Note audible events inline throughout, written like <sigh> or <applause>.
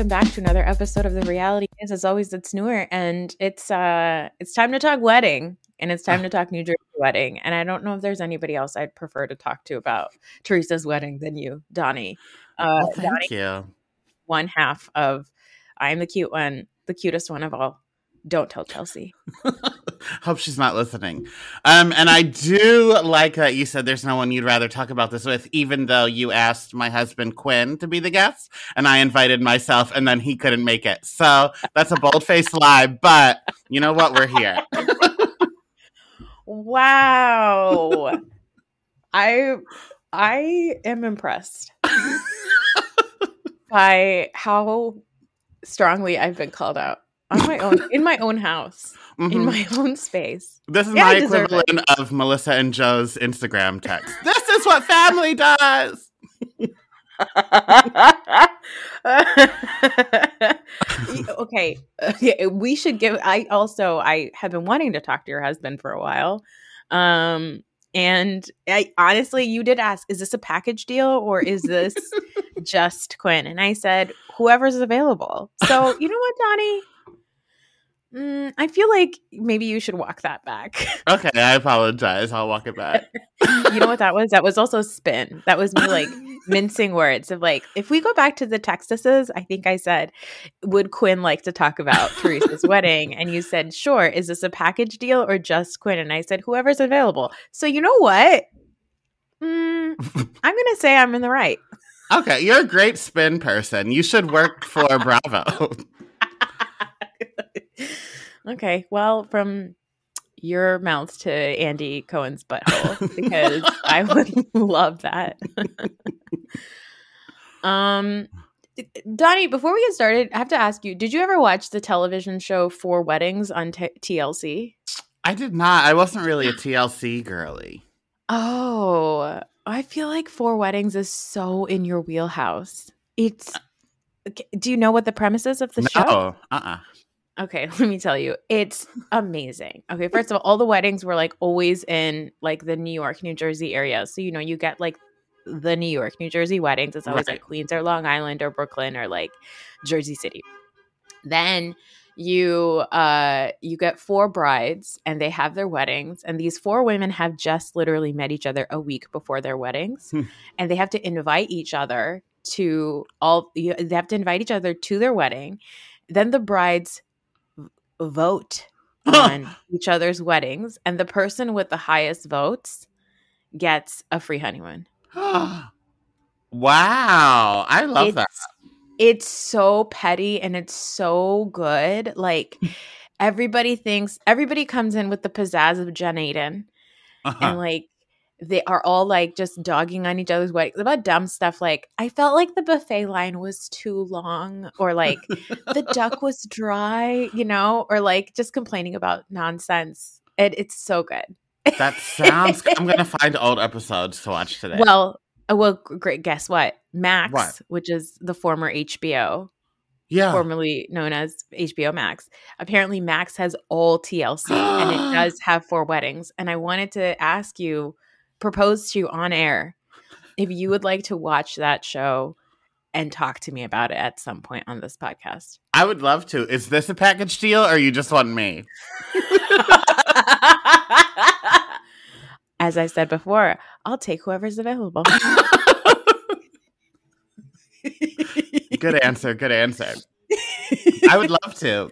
Welcome back to another episode of the Reality Is. As always, it's newer, and it's uh, it's time to talk wedding, and it's time to talk New Jersey wedding. And I don't know if there's anybody else I'd prefer to talk to about Teresa's wedding than you, Donny. Uh, Well, thank Donny, you. one half of I am the cute one, the cutest one of all. Don't tell Chelsea. <laughs> Hope she's not listening. Um, and I do like that you said there's no one you'd rather talk about this with, even though you asked my husband Quinn to be the guest, and I invited myself, and then he couldn't make it. So that's a bold faced lie, but you know what? We're here. <laughs> Wow. I I am impressed <laughs> by how strongly I've been called out on my own in my own house, in Mhm. my <laughs> own space. This is Yeah, my deserve it. equivalent of Melissa and Joe's Instagram text. this is what family does. <laughs> okay. okay, we should give I also I have been wanting to talk to your husband for a while. Um and I honestly you did ask is this a package deal or is this <laughs> just Quinn? And I said whoever's available. So, you know what, Donny? Mm, I feel like maybe you should walk that back. Okay, I apologize. I'll walk it back. <laughs> you know what that was? That was also spin. That was me like <laughs> mincing words of like, if we go back to the Texases, I think I said, would Quinn like to talk about Teresa's wedding? And you said, sure. Is this a package deal or just Quinn? And I said, whoever's available. So you know what? Mm, <laughs> I'm gonna say I'm in the right. Okay, you're a great spin person. You should work for Bravo. <laughs> okay, well, from your mouth to Andy Cohen's butthole, <laughs> because I would love that. <laughs> um, Donny, before we get started, I have to ask you: Did you ever watch the television show Four Weddings on t- TLC? I did not. I wasn't really a TLC girly. Oh, I feel like Four Weddings is so in your wheelhouse. It's. Do you know what the premise is of the show? No, uh-uh. Okay, <laughs> let me tell you. It's amazing. Okay, first of all, all the weddings were like always in like the New York, New Jersey area. So, you know, you get like the New York, New Jersey weddings. It's always Right. like Queens or Long Island or Brooklyn or like Jersey City. Then you uh you get four brides and they have their weddings and these four women have just literally met each other a week before their weddings Hmm. and they have to invite each other to all you- they have to invite each other to their wedding then the brides vote <laughs> on each other's weddings and the person with the highest votes gets a free honeymoon <gasps> wow. I love it's, that. it's so petty and it's so good like <laughs> everybody thinks everybody comes in with the pizzazz of jen aiden Uh-huh. and like they are all like just dogging on each other's weddings about dumb stuff like I felt like the buffet line was too long or like the duck <laughs> was dry, you know, or like just complaining about nonsense. It, it's so good. that sounds I'm gonna <laughs> find old episodes to watch today. Well, uh, well, great. Guess what? Max, What? which is the former HBO, yeah. formerly known as HBO Max. Apparently, Max has all TLC and it <gasps> does have four weddings. And I wanted to ask you, propose to you on air, if you would like to watch that show and talk to me about it at some point on this podcast. I would love to. Is this a package deal or you just want me? <laughs> As I said before, I'll take whoever's available. <laughs> good answer. Good answer. <laughs> I would love to.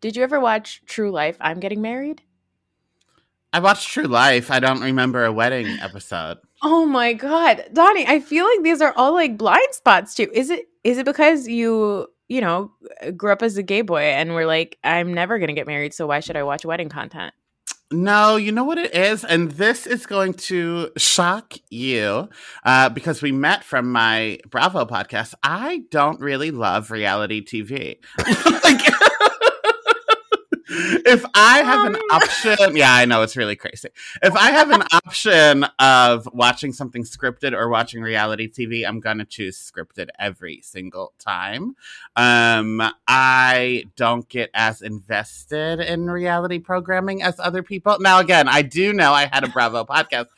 Did you ever watch True Life? I'm getting married. I watched True Life. I don't remember a wedding episode. Oh my god, Donny! I feel like these are all like blind spots too. Is it? Is it because you, you know, grew up as a gay boy and we're like, I'm never gonna get married, so why should I watch wedding content? No, you know what it is? And this is going to shock you uh, because we met from my Bravo podcast. I don't really love reality TV. <laughs> like, <laughs> if I have an Um. option, yeah, I know it's really crazy. If I have an <laughs> option of watching something scripted or watching reality TV, I'm going to choose scripted every single time. Um, I don't get as invested in reality programming as other people. Now, again, I do know I had a Bravo podcast. <laughs>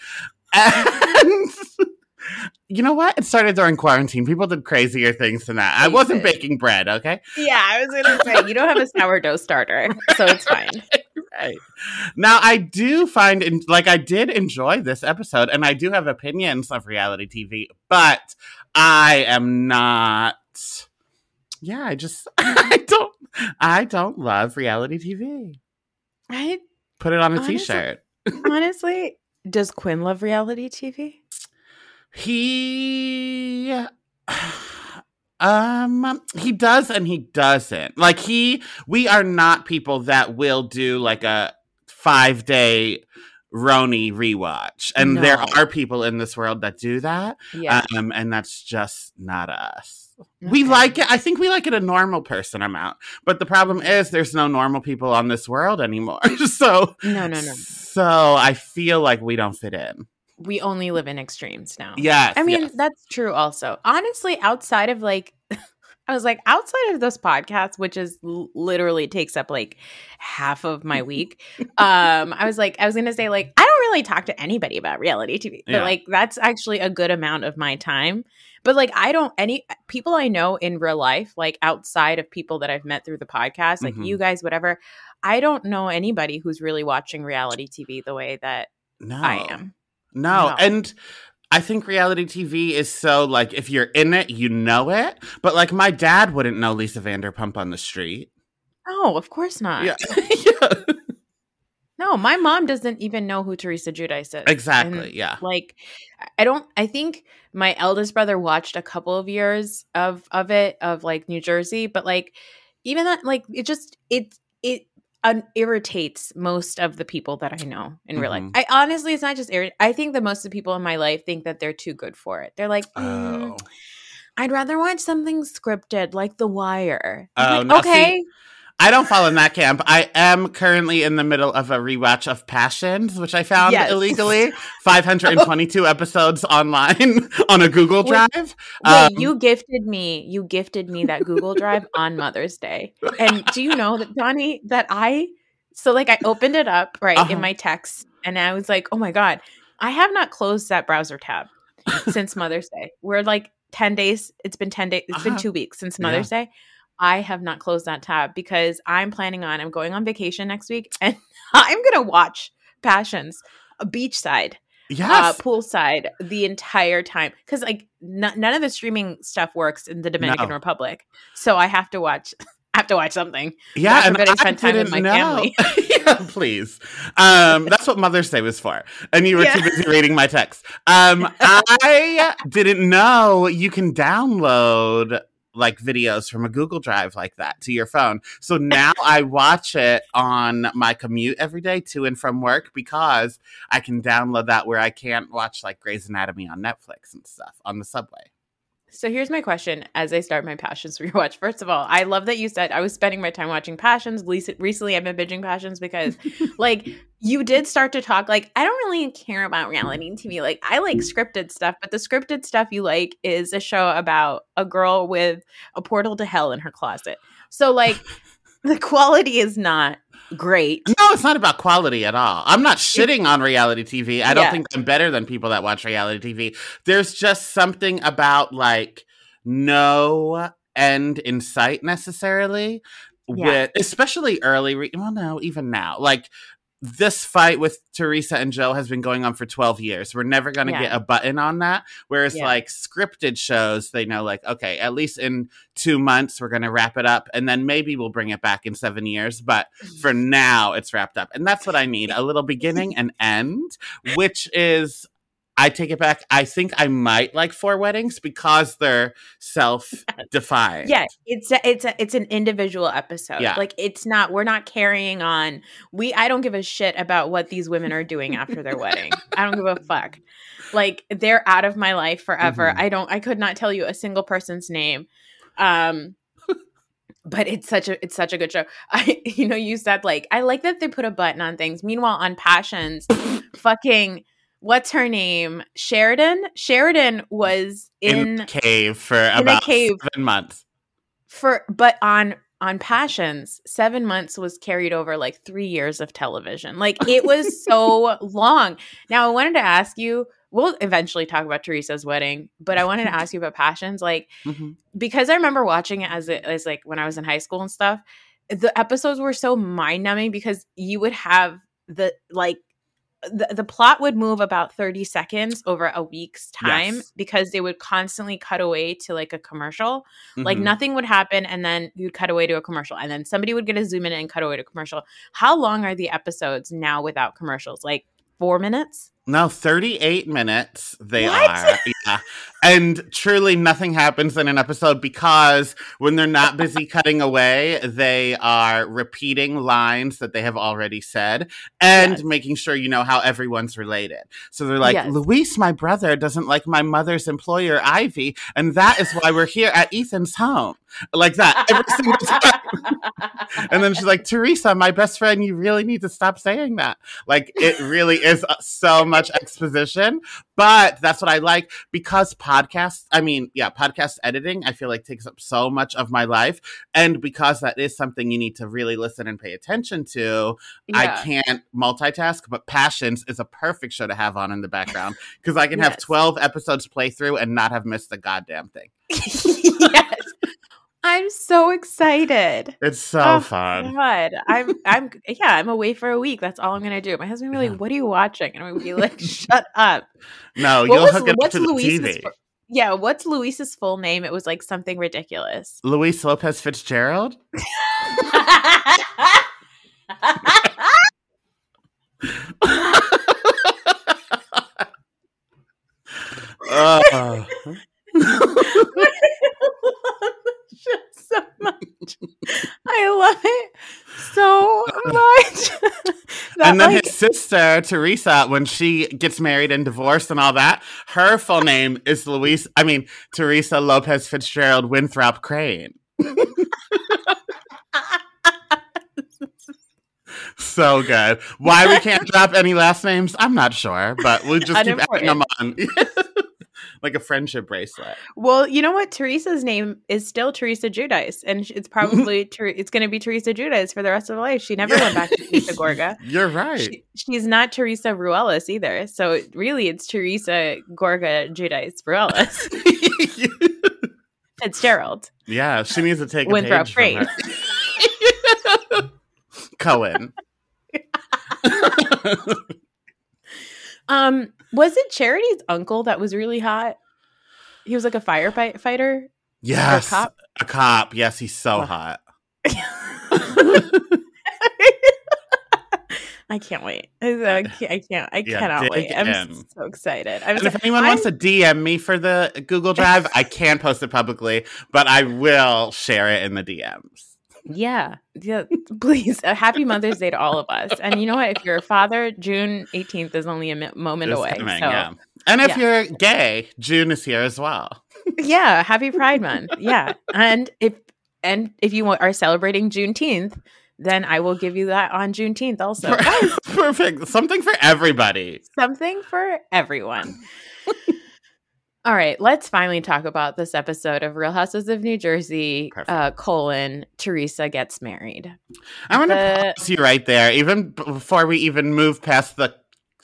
And You know what? It started during quarantine. People did crazier things than that. I wasn't did. baking bread, okay? Yeah, I was gonna say you don't have a sourdough starter, so it's <laughs> fine. Right. Now, I do find, in, like, I did enjoy this episode, and I do have opinions of reality TV, but I am not. Yeah, I just, <laughs> I don't, I don't love reality TV. I Put it on a Honestly- t-shirt. <laughs> honestly, does Quinn love reality TV? He um he does and he doesn't. Like he we are not people that will do like a 5 day Roni rewatch. And there are people in this world that do that. Yeah, Um and that's just not us. We like it. I think we like it a normal person amount. But the problem is there's no normal people on this world anymore. <laughs> so No, no, no. So I feel like we don't fit in. We only live in extremes now. Yes. I mean, yes. that's true also. Honestly, outside of like <laughs> I was like outside of this podcast which is literally takes up like half of my <laughs> week. um I was like I was going to say like I don't really talk to anybody about reality TV. But Yeah. like that's actually a good amount of my time. But like I don't any people I know in real life like outside of people that I've met through the podcast, like Mhm. you guys whatever, I don't know anybody who's really watching reality TV the way that no. I am. No. No. And I think reality TV is so like if you're in it, you know it. But like my dad wouldn't know Lisa Vanderpump on the street. Oh, of course not. Yeah. <laughs> yeah. No, my mom doesn't even know who Teresa Giudice is. Exactly. And, yeah. Like, I don't. I think my eldest brother watched a couple of years of of it of like New Jersey, but like even that, like it just it un- irritates most of the people that I know in real life. Mhm. I honestly, it's not just irrit- I think that most of the people in my life think that they're too good for it. They're like, "Mm, Oh. I'd rather watch something scripted like The Wire. No, like, see, okay, I don't fall in that camp. I am currently in the middle of a rewatch of Passions, which I found Yes. illegally. <laughs> 522 episodes online <laughs> on a Google Drive. Wait, Um, you gifted me. You gifted me that Google Drive on Mother's Day. And do you know that, Donny, that I so like I opened it up right Uh-huh. in my text, and I was like, oh my god, I have not closed that browser tab <laughs> since Mother's Day. We're like ten days. It's been ten days. It's been Uh-huh. two weeks since Mother's Day. I have not closed that tab because I'm planning on. I'm going on vacation next week, <laughs> and I'm gonna watch Passions, a beachside uh, poolside the entire time because like n- none of the streaming stuff works in the Dominican No. Republic, so I have to watch. I <laughs> have to watch something. Yeah, God and I spend time with my know. family. <laughs> yeah, please. Um, that's what Mother's Day was for, and you were Yeah. too busy reading my text. Um, I didn't know you can download like videos from a Google Drive like that to your phone. So now I watch it on my commute every day to and from work because I can download that where I can't watch like Grey's Anatomy on Netflix and stuff on the subway. So here's my question as I start my Passions <laughs> rewatch. First of all, I love that you said I was spending my time watching Passions. Recently, I've been binging Passions because, <laughs> like, you did start to talk like I don't really care about reality TV. Like, I like scripted stuff, but the scripted stuff you like is a show about a girl with a portal to hell in her closet. So, like, <laughs> the quality is not great. No, it's not about quality at all. I'm not shitting on reality TV. I don't think I'm better than people that watch reality TV. There's just something about like no end in sight necessarily Yeah. with especially early re- well no, even now. Like this fight with Teresa and Joe has been going on for 12 years. We're never going to Yeah. get a button on that. Whereas, Yeah. like scripted shows, they know, like, okay, at least in two months, we're going to wrap it up. And then maybe we'll bring it back in seven years. But mm-hmm. for now, it's wrapped up. And that's what I need a little beginning and end, which is. I take it back. I think I might like four weddings because they're self-defined. Yeah, it's a, it's a, it's an individual episode. Yeah. Like it's not we're not carrying on. We I don't give a shit about what these women are doing after their wedding. I don't give a fuck. Like they're out of my life forever. Mhm. I don't I could not tell you a single person's name. Um but it's such a it's such a good show. I <laughs> you know you said like I like that they put a button on things. Meanwhile on Passions fucking what's her name? Sheridan? Sheridan was in, in cave for a about cave. seven months. for but on on passions seven months was carried over like three years of television like it was <laughs> so long now i wanted to ask you we'll eventually talk about Teresa's wedding, but I wanted to ask you about Passions. Like, Mhm. because I remember watching it as it as like when I was in high school and stuff. The episodes were so mind numbing because you would have the like the, the plot would move about 30 seconds over a week's time Yes. because they would constantly cut away to like a commercial like Mhm. nothing would happen and then you'd cut away to a commercial and then somebody would get a zoom in and cut away to commercial how long are the episodes now without commercials like four minutes No, 38 minutes they What? are. Yeah. And truly nothing happens in an episode because when they're not busy cutting away, they are repeating lines that they have already said and Yes. making sure you know how everyone's related. So they're like, Yes. Luis, my brother, doesn't like my mother's employer, Ivy, and that is why we're here at Ethan's home. Like that every single <laughs> time. <laughs> And then she's like, Teresa, my best friend, you really need to stop saying that. Like, it really is uh, so much exposition, but that's what I like because podcasts, I mean, yeah, podcast editing, I feel like takes up so much of my life. And because that is something you need to really listen and pay attention to, I can't multitask, but Passions is a perfect show to have on in the background because I can have 12 episodes play through and not have missed a goddamn thing. <laughs> yes i'm so excited It's so Oh, fun. God, I'm, <laughs> I'm, yeah, I'm away for a week. That's all I'm gonna do. My husband will be Yeah. like, "What are you watching?" And I'm gonna be like, <laughs> "Shut up." No, What you'll was- hook it up what's to the TV. fu- Yeah, what's Luis's full name? It was like something ridiculous. Luis Lopez Fitzgerald? <laughs> Uh, Just <laughs> so much. I love it so much. <laughs> <laughs> And then like, his sister, Teresa, when she gets married and divorced and all that, her full name is Luis, I mean, Teresa Lopez Fitzgerald Winthrop Crane. So good. Why we can't drop any last names, I'm not sure, but we'll just keep adding them on. Like a friendship bracelet. well, you know what? Teresa's name is still Teresa Giudice, and it's <laughs> probably Ter- it's going to be Teresa Giudice for the rest of her life. She never went back to Teresa <laughs> Gorga. You're right. She, she's not Teresa Ruelas either. So really, it's Teresa Gorga Giudice Ruelas <laughs> it's Gerald. yeah, she needs to take a Winthrop page from her. Cohen. Um, was it Charity's uncle that was really hot? He was like a firefighter. yes. cop? A cop. Yes, he's so Ugh. hot. <laughs> I can't wait. I I can't. I, can't, I Yeah, cannot wait. I'm in. so excited. I'm And so, if anyone I'm- wants to DM me for the Google Drive, I <laughs> can post it publicly, but I will share it in the DMs. Yeah, yeah. Please, a happy Mother's Day to all of us. And you know what? If you're a father, June 18th is only a moment It's away. coming, so yeah. And if yeah. you're gay, June is here as well. yeah happy pride month yeah and if and if you are celebrating juneteenth then i will give you that on juneteenth also <laughs> Perfect. Something for everybody. something for everyone all right let's finally talk about this episode of real housewives of new jersey uh colon teresa gets married. I want to The- pause you right there, even before we even move past the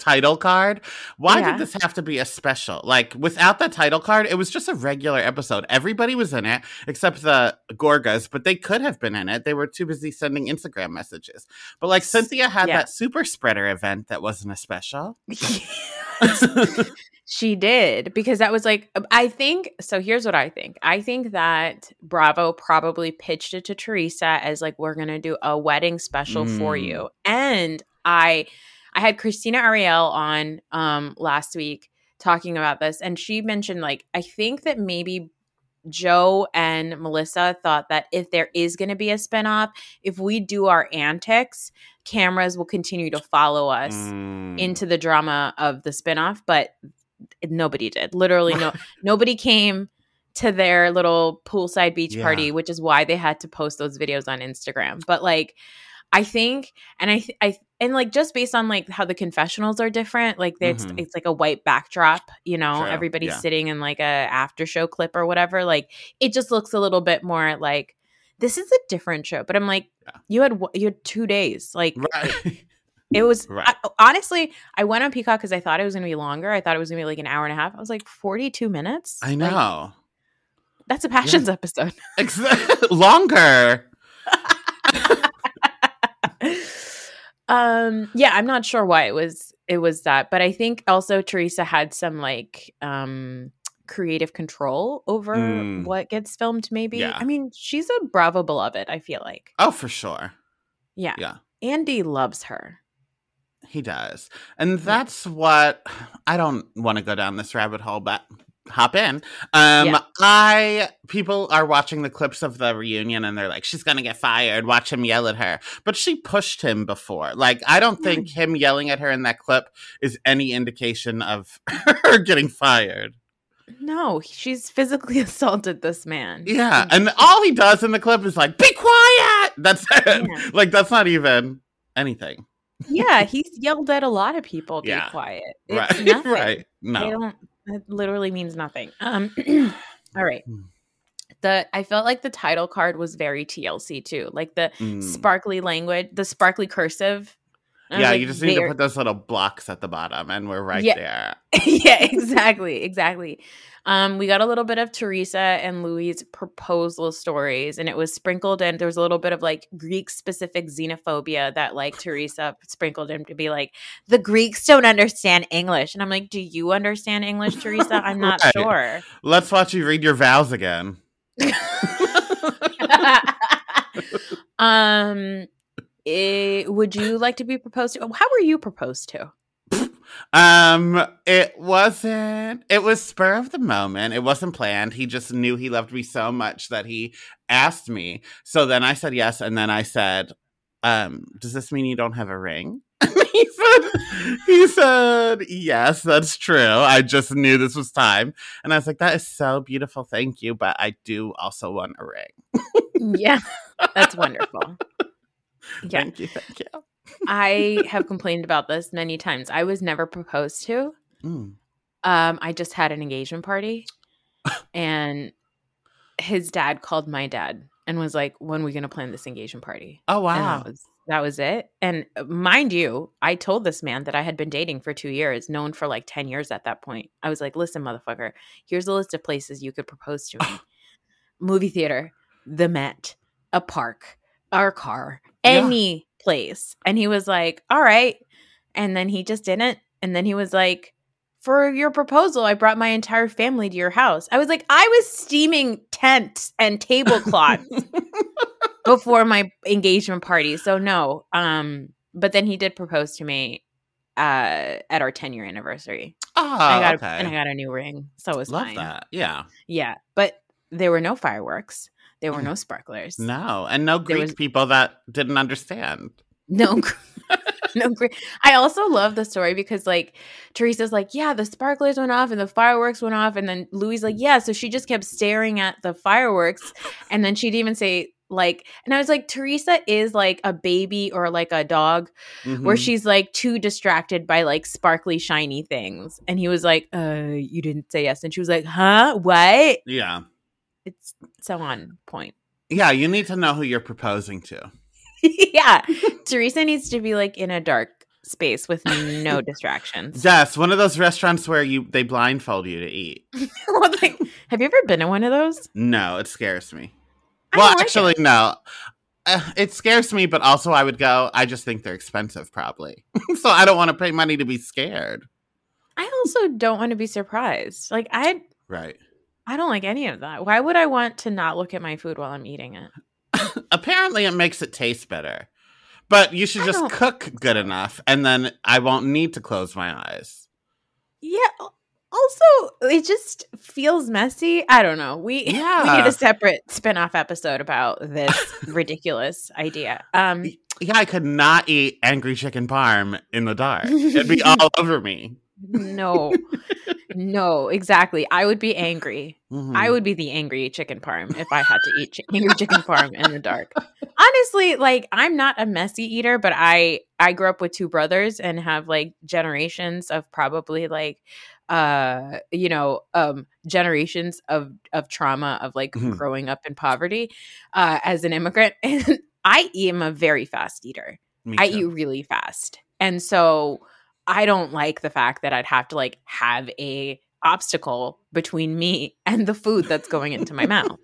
title card. Why Yeah. did this have to be a special? Like, without the title card, it was just a regular episode. Everybody was in it except the Gorgas, but they could have been in it. They were too busy sending Instagram messages. But, like, Cynthia had Yeah. that super spreader event that wasn't a special. <laughs> She did because that was like I think so here's what I think. I think that Bravo probably pitched it to Teresa as like we're going to do a wedding special for Mm. you. And I I had Christina Ariel on um last week talking about this and she mentioned like I think that maybe Joe and Melissa thought that if there is going to be a spinoff, if we do our antics, cameras will continue to follow us Mm. into the drama of the spinoff, but nobody did. Literally, no <laughs> nobody came to their little poolside beach Yeah. party, which is why they had to post those videos on Instagram. But like, I think, and I, th- I, and like just based on like how the confessionals are different, like it's Mhm. it's like a white backdrop, you know, True, everybody's yeah. sitting in like a after show clip or whatever. Like it just looks a little bit more like this is a different show. But I'm like, Yeah. you had you had two days, like Right. It was <laughs> Right. I, honestly, I went on Peacock because I thought it was going to be longer. I thought it was going to be like an hour and a half. I was like, 42 minutes? I Like, know. that's a Passions episode. Ex- <laughs> longer. <laughs> um yeah i'm not sure why it was it was that but i think also teresa had some like um creative control over Mm. what gets filmed maybe Yeah. i mean she's a bravo beloved i feel like Oh, for sure. yeah Yeah. andy loves her He does. And that's what I don't want to go down this rabbit hole, but hop in. Um Yeah. I people are watching the clips of the reunion and they're like, she's gonna get fired. Watch him yell at her. But she pushed him before. Like, I don't think him yelling at her in that clip is any indication of <laughs> her getting fired. no she's physically <laughs> assaulted this man Yeah. And all he does in the clip is like, be quiet. <laughs> That's it. Yeah. Like that's not even anything. yeah he's yelled at a lot of people be Yeah. quiet it's right. nothing. right. They No. don't. It literally means nothing. Um. <clears throat> <clears throat> all right. Hmm. The I felt like the title card was very TLC too, like the Mm. sparkly language, the sparkly cursive. Yeah, like, you just need to put those little blocks at the bottom, and we're right Yeah. there. <laughs> yeah, exactly, exactly. Um, we got a little bit of Teresa and Louis' proposal stories, and it was sprinkled in. There was a little bit of like Greek specific xenophobia that like Teresa sprinkled in to be like, the Greeks don't understand English. And I'm like, do you understand English, Teresa? I'm not <laughs> Right. sure. Let's watch you read your vows again. <laughs> um eh, would you like to be proposed to how were you proposed to Um, it wasn't. It was spur of the moment. It wasn't planned. He just knew he loved me so much that he asked me. So then I said yes, and then I said, "Um, does this mean you don't have a ring?" <laughs> he said, "He said yes, that's true. I just knew this was time." And I was like, "That is so beautiful. Thank you, but I do also want a ring." yeah that's wonderful <laughs> yeah Thank you. Thank you. i <laughs> have complained about this many times i was never proposed to Mm. um i just had an engagement party <laughs> and his dad called my dad and was like when are we going to plan this engagement party Oh And wow. that was that was it. And uh, mind you, I told this man that I had been dating for two years, known for like 10 years at that point. I was like, listen, motherfucker, here's a list of places you could propose to me. <sighs> Movie theater, the Met, a park, our car, Yeah. any place. And he was like, all right. And then he just didn't. And then he was like, for your proposal, I brought my entire family to your house. I was like, I was steaming tents and tablecloths <laughs> before my engagement party. So no. Um, but then he did propose to me uh at our 10 year anniversary. Oh, I got okay. a, and I got a new ring. So it was Love fine. that. Yeah. Yeah. But there were no fireworks. There were no sparklers. No, and no Greek was- people that didn't understand. No, <laughs> no. gr- I also love the story because like Teresa's like, yeah, the sparklers went off and the fireworks went off, and then Louis like, yeah. So she just kept staring at the fireworks, and then she'd even say like, and I was like, Teresa is like a baby or like a dog where Mhm. she's like too distracted by like sparkly shiny things, and he was like, uh, you didn't say yes, and she was like, huh, what? yeah, It's so on point. yeah. You need to know who you're proposing to. <laughs> yeah, Teresa needs to be like in a dark space with no <laughs> distractions. Yes, one of those restaurants where you they blindfold you to eat. <laughs> Like, have you ever been in one of those? No, it scares me. I well, like actually, it. no. Uh, it scares me, but also I would go. I just think they're expensive, probably. so I don't want to pay money to be scared. I also don't want to be surprised. Like I, Right. I don't like any of that. Why would I want to not look at my food while I'm eating it? <laughs> Apparently, it makes it taste better. But you should I just don't- cook good enough, and then I won't need to close my eyes. Yeah. Also, it just feels messy. I don't know. We yeah. <laughs> we need a separate spin-off episode about this <laughs> ridiculous idea. Um Yeah, I could not eat angry chicken parm in the dark. It'd be all over me. No. no, exactly. I would be angry. Mhm. I would be the angry chicken parm if I had to eat chi- angry chicken parm in the dark. Honestly, like I'm not a messy eater, but I I grew up with two brothers and have like generations of probably like uh you know um generations of of trauma of like Mhm. growing up in poverty uh as an immigrant <laughs> and I am a very fast eater. I eat really fast. And so I don't like the fact that I'd have to like have a obstacle between me <laughs> and the food that's going into my mouth.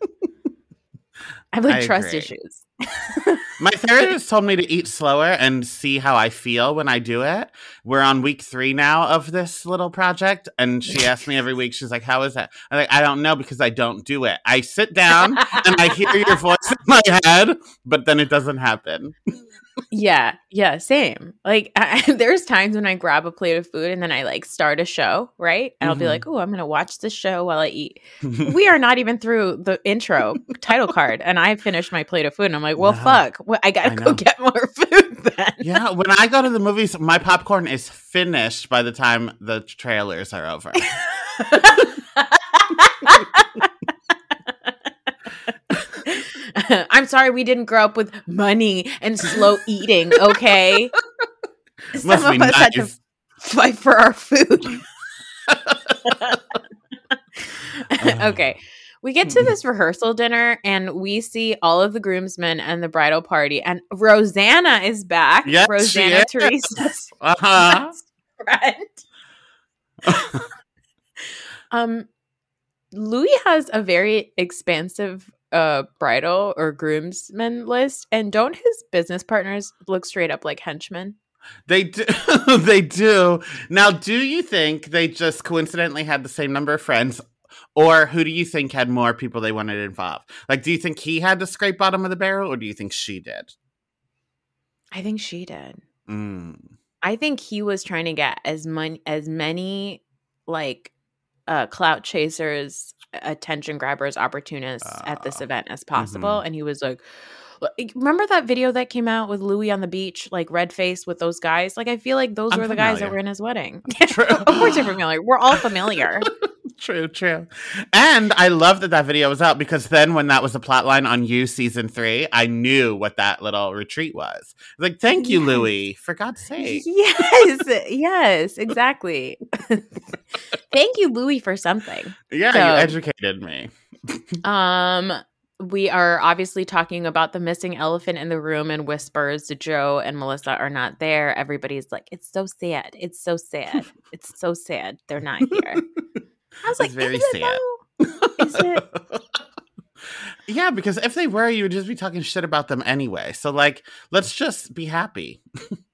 I have like I trust agree. issues. <laughs> My therapist told me to eat slower and see how I feel when I do it. We're on week three now of this little project, and she asks me every week. She's like, "How is that?" I'm like, "I don't know because I don't do it. I sit down and I hear your <laughs> voice in my head, but then it doesn't happen." Yeah, yeah, same. Like I, <laughs> there's times when I grab a plate of food and then I like start a show, right? And I'll be Mhm. like, "Oh, I'm gonna watch this show while I eat." <laughs> we are not even through the intro title card, and I finished my plate of food, and I'm like, "Well, No. fuck, well, I gotta I go get <laughs> more food." Then, yeah, when I go to the movies, my popcorn is finished by the time the trailers are over. <laughs> I'm sorry we didn't grow up with money and slow <laughs> eating. Okay, some Must of be us had to fight for our food. <laughs> okay. We get to this rehearsal dinner and we see all of the groomsmen and the bridal party, and Rosanna is back. Yes, Rosanna is. Teresa's Uh-huh. best friend. um, Louis has a very expansive uh bridal or groomsmen list, and don't his business partners look straight up like henchmen? They do. <laughs> they do. Now, do you think they just coincidentally had the same number of friends? Or who do you think had more people they wanted involved? Like, do you think he had to scrape bottom of the barrel, or do you think she did? I think she did. Mm. I think he was trying to get as many as many like uh clout chasers, attention grabbers, opportunists at this Ah, event as possible. And he was like Remember that video that came out with Louis on the beach, like red face with those guys? Like I feel like those I'm were the guys that were in his wedding. <laughs> True. of course you're familiar. We're all familiar. <laughs> True, true. And I love that that video was out because then when that was a plot line on You season three, I knew what that little retreat was. Like, thank you, Yes. Louis, for God's sake. yes, <laughs> yes, exactly. <laughs> Thank you, Louis, for something. Yeah, So- you educated me. <laughs> Um, we are obviously talking about the missing elephant in the room and whispers. Joe and Melissa are not there. Everybody's like, "It's so sad. It's so sad. It's so sad. They're not here." I was It's like, very "Is sad." it? <laughs> yeah, because if they were, you would just be talking shit about them anyway. So, like, let's just be happy.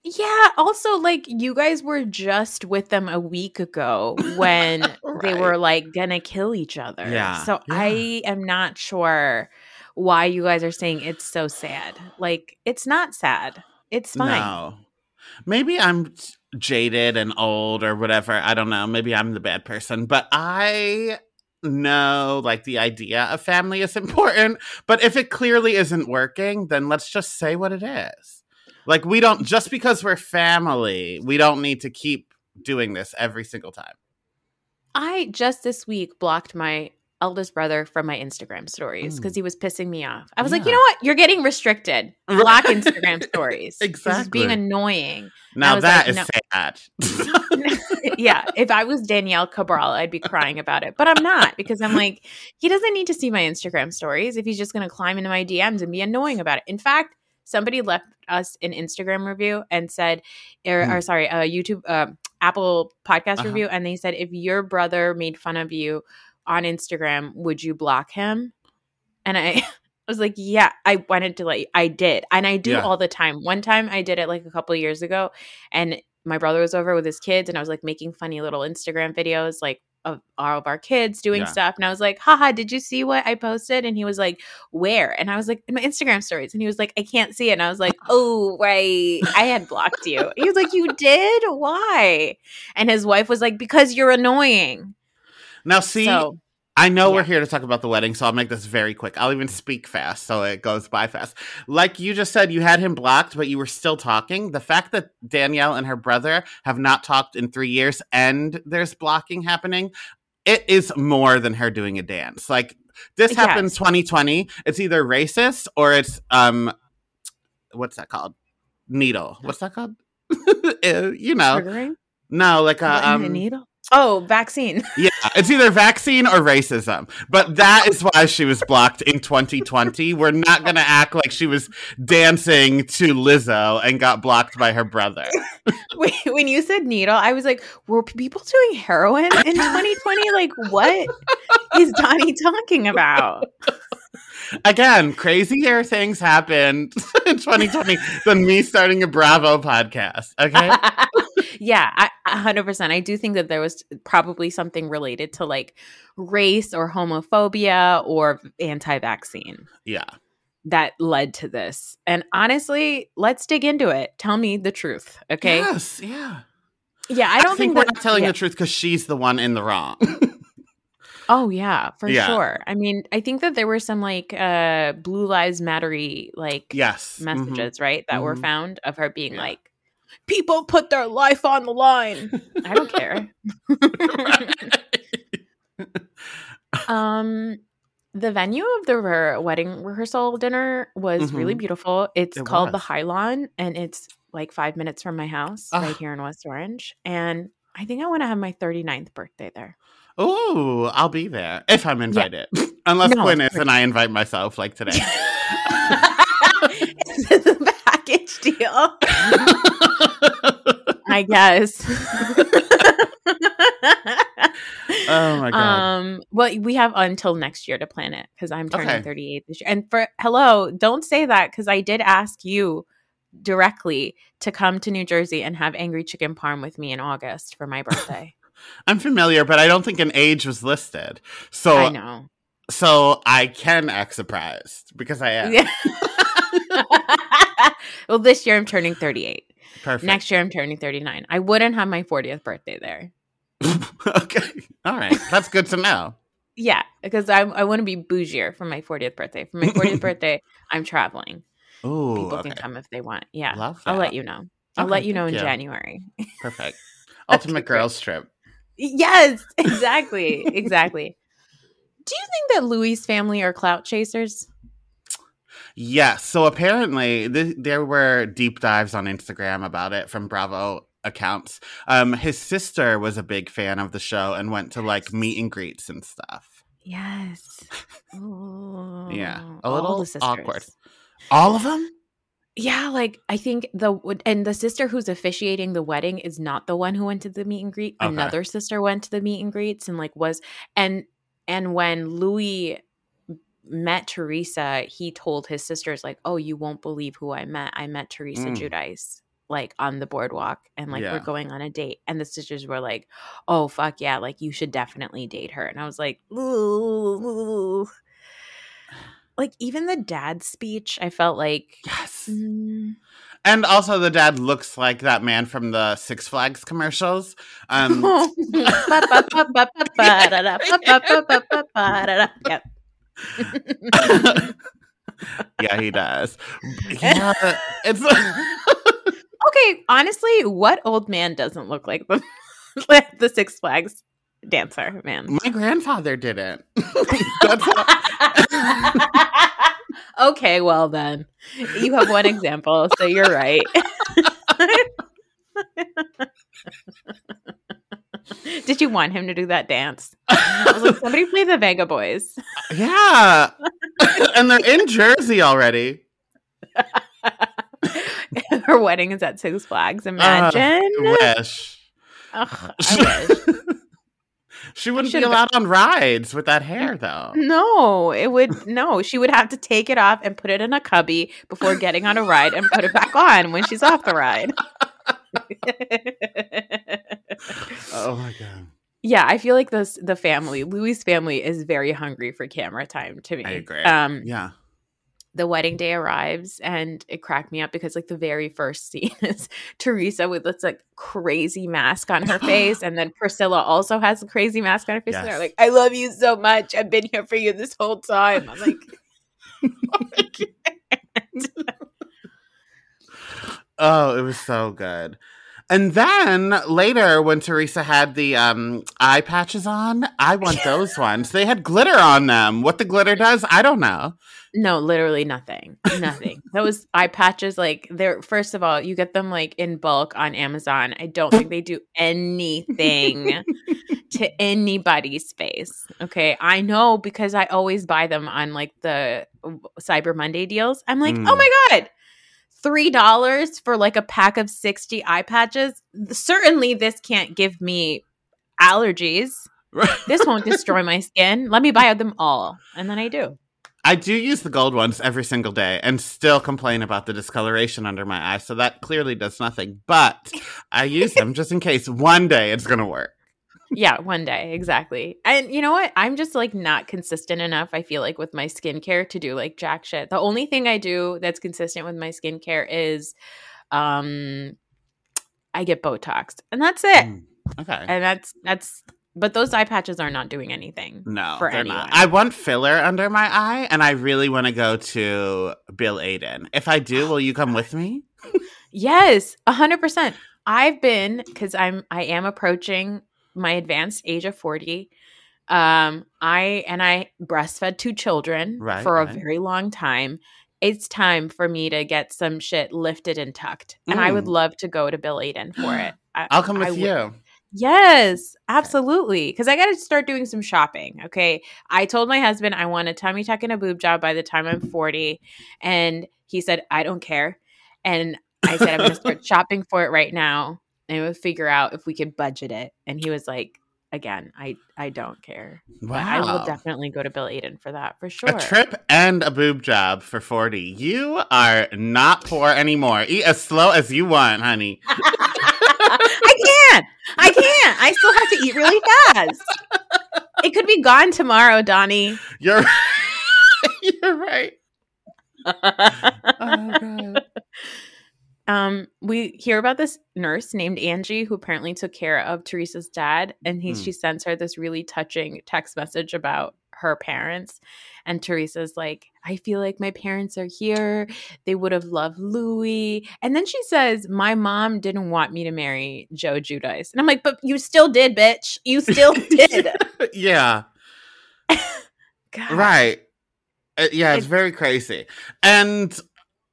Yeah. Also, like, you guys were just with them a week ago when <laughs> they were like gonna kill each other. Yeah, So yeah. I am not sure why you guys are saying it's so sad. Like, it's not sad. It's fine. No. Maybe I'm jaded and old or whatever. I don't know. Maybe I'm the bad person, but I know like the idea of family is <laughs> important. But if it clearly isn't working, then let's just say what it is. Like, we don't, just because we're family, we don't need to keep doing this every single time. I just this week blocked my eldest brother from my Instagram stories because Mm. he was pissing me off. I was like, you know what? You're getting restricted. Block <laughs> Instagram stories. This is Exactly. being annoying. Now that like, is no. sad. <laughs> <laughs> yeah. If I was Danielle Cabral, I'd be crying about it. But I'm not because I'm like, he doesn't need to see my Instagram stories if he's just going to climb into my DMs and be annoying about it. In fact, somebody left us an Instagram review and said, or, Hmm. or sorry, a YouTube, uh, Apple podcast Uh-huh. review. And they said, if your brother made fun of you on Instagram, would you block him? And I, <laughs> was like, yeah, I wanted to like, I did. And I do Yeah. all the time. One time I did it like a couple of years ago and my brother was over with his kids and I was like making funny little Instagram videos like of all of our kids doing Yeah. stuff. And I was like, haha, did you see what I posted? And he was like, where? And I was like, in my Instagram stories. And he was like, I can't see it. And I was like, <laughs> oh, right. I had blocked you. He was like, you did? Why? And his wife was like, because you're annoying. Now, see, so I know we're here to talk about the wedding, so I'll make this very quick. I'll even speak fast so it goes by fast. Like you just said, you had him blocked, but you were still talking. The fact that Danielle and her brother have not talked in three years and there's blocking happening, it is more than her doing a dance. Like this happened Yes. 2020. It's either racist or it's um what's that called? Needle. What's that called? Uh, <laughs> you know. triggering? No, like a What, in um needle? Oh, vaccine. <laughs> Yeah, it's either vaccine or racism. But that is why she was blocked in 2020. We're not going to act like she was dancing to Lizzo and got blocked by her brother. <laughs> Wait, when you said needle, I was like, were people doing heroin in 2020? like, what is Donny talking about? Again, crazier things happened <laughs> in 2020 than me starting a Bravo podcast. Okay. Yeah, I, 100%. I do think that there was probably something related to like race or homophobia or anti vaccine. Yeah. That led to this. And honestly, let's dig into it. Tell me the truth. Okay. Yes. Yeah. Yeah. I don't I think, think, we're that, not telling yeah. the truth because she's the one in the wrong. Oh yeah, for Yeah. sure. I mean, I think that there were some like uh Blue Lives Mattery like yes. mhm. messages, right, that were Mhm. found of her being Yeah. like people put their life on the line. I don't care. <laughs> <laughs> um the venue of the re- wedding rehearsal dinner was really Mhm. beautiful. It's It called the was. Highlawn and it's like 5 minutes from my house Ah. right here in West Orange and I think I want to have my 39th birthday there. Oh, I'll be there if I'm invited. <laughs> Unless No, Quinn is and I invite myself like today. Is this a package deal? <laughs> I guess. <laughs> oh my god. um well we have until next year to plan it because i'm turning Okay. 38 this year and for hello don't say that because i did ask you directly to come to new jersey and have angry chicken parm with me in august for my birthday <laughs> I'm familiar, but I don't think an age was listed. So i know so I can act surprised because I am. yeah. Well this year i'm turning 38 Perfect. next year i'm turning 39 i wouldn't have my 40th birthday there <laughs> okay. All right. That's good to know. yeah because i, I want to be bougier for my 40th birthday for my 40th <laughs> birthday i'm traveling Ooh, people okay. can come if they want. Yeah. I'll let you know. I'll Okay, let you know in you. January. Perfect. <laughs> Ultimate great. girls trip. yes, exactly. exactly. Do you think that Louis' family are clout chasers? Yes. So apparently, th- there were deep dives on Instagram about it from Bravo accounts. Um, his sister was a big fan of the show and went to like meet and greets and stuff. Yes. <laughs> Ooh, Yeah, a all little awkward. All of them? Yeah, like I think the and the sister who's officiating the wedding is not the one who went to the meet and greet. Okay. Another sister went to the meet and greets and like was and and when Louis met Teresa, he told his sisters like, "Oh, you won't believe who I met. I met Teresa Mm. Giudice like on the boardwalk and like Yeah. we're going on a date." And the sisters were like, "Oh, fuck yeah, like you should definitely date her." And I was like, "Ooh." Like even the dad's speech, I felt like Yes. mm, And also, the dad looks like that man from the Six Flags commercials. Um, Yep. <laughs> yeah, he does. Yeah, it's <laughs> Okay, honestly, what old man doesn't look like the <laughs> like the Six Flags dancer man? my grandfather didn't. Okay, well then, you have one example, so you're right. <laughs> Did you want him to do that dance? <laughs> I was like, somebody play the Vengaboys. <laughs> yeah, and they're in Jersey already. Her wedding is at Six Flags. Uh, Imagine. I wish. Ugh, I wish. she wouldn't be allowed on rides with that hair, though. No, it would no. She would have to take it off and put it in a cubby before getting on a ride and put it back on when she's off the ride. Oh my god, yeah, I feel like this the family, Louis' family is very hungry for camera time to me. I agree. Um yeah, the wedding day arrives and it cracked me up because like the very first <laughs> scene is Teresa with this like crazy mask on her face <gasps> and then Priscilla also has a crazy mask on her face and they're like I love you so much. I've been here for you this whole time. I'm like <laughs> <laughs> oh, it was so good. And then later, when Teresa had the um, eye patches on, I want those <laughs> ones. They had glitter on them. What the glitter does, I don't know. No, literally nothing. Nothing. Those eye patches, like they're first of all, you get them like in bulk on Amazon. I don't think they do anything to anybody's face. Okay. I know because I always buy them on like the Cyber Monday deals. I'm like, Mm. oh my God. Three dollars for like a pack of 60 eye patches. Certainly this can't give me allergies. <laughs> This won't destroy my skin. Let me buy them all. And then I do. I do use the gold ones every single day and still complain about the discoloration under my eye. So that clearly does nothing. But I use them just in case one day it's going to work. Yeah, one day, exactly. And you know what? I'm just like not consistent enough, I feel like, with my skincare to do like jack shit. The only thing I do that's consistent with my skincare is um I get Botox. And that's it. Mm, Okay. And that's that's but those eye patches are not doing anything. No, for they're anyone. not. I want filler under my eye, and I really want to go to Bill Aydin. If I do, will you come with me? <laughs> Yes, a hundred percent. I've been because I'm I am approaching my advanced age of forty. Um, I and I breastfed two children Right, for a very long time. It's time for me to get some shit lifted and tucked, and I would Mm. love to go to Bill Aydin for it. <gasps> I, I'll come I with would- you. Yes, absolutely. Because I got to start doing some shopping. Okay. I told my husband I want a tummy tuck and a boob job by the time I'm 40. And he said, I don't care. And I said, I'm going to start <laughs> shopping for it right now and we'll figure out if we could budget it. And he was like, again, I, I don't care. But I will definitely go to Bill Aydin for that for sure. A trip and a boob job for 40. You are not poor anymore. Eat as slow as you want, honey. <laughs> I can't. I can't. I still have to eat really fast. It could be gone tomorrow, Donnie. You're <laughs> You're right. <laughs> Oh, God. Um we hear about this nurse named Angie who apparently took care of Teresa's dad and he Mm. she sends her this really touching text message about her parents and Teresa's like I feel like my parents are here they would have loved Louis and then she says my mom didn't want me to marry Joe Giudice and I'm like but you still did bitch you still <laughs> did yeah, <laughs> God. right. Uh, yeah, it's It- very crazy. And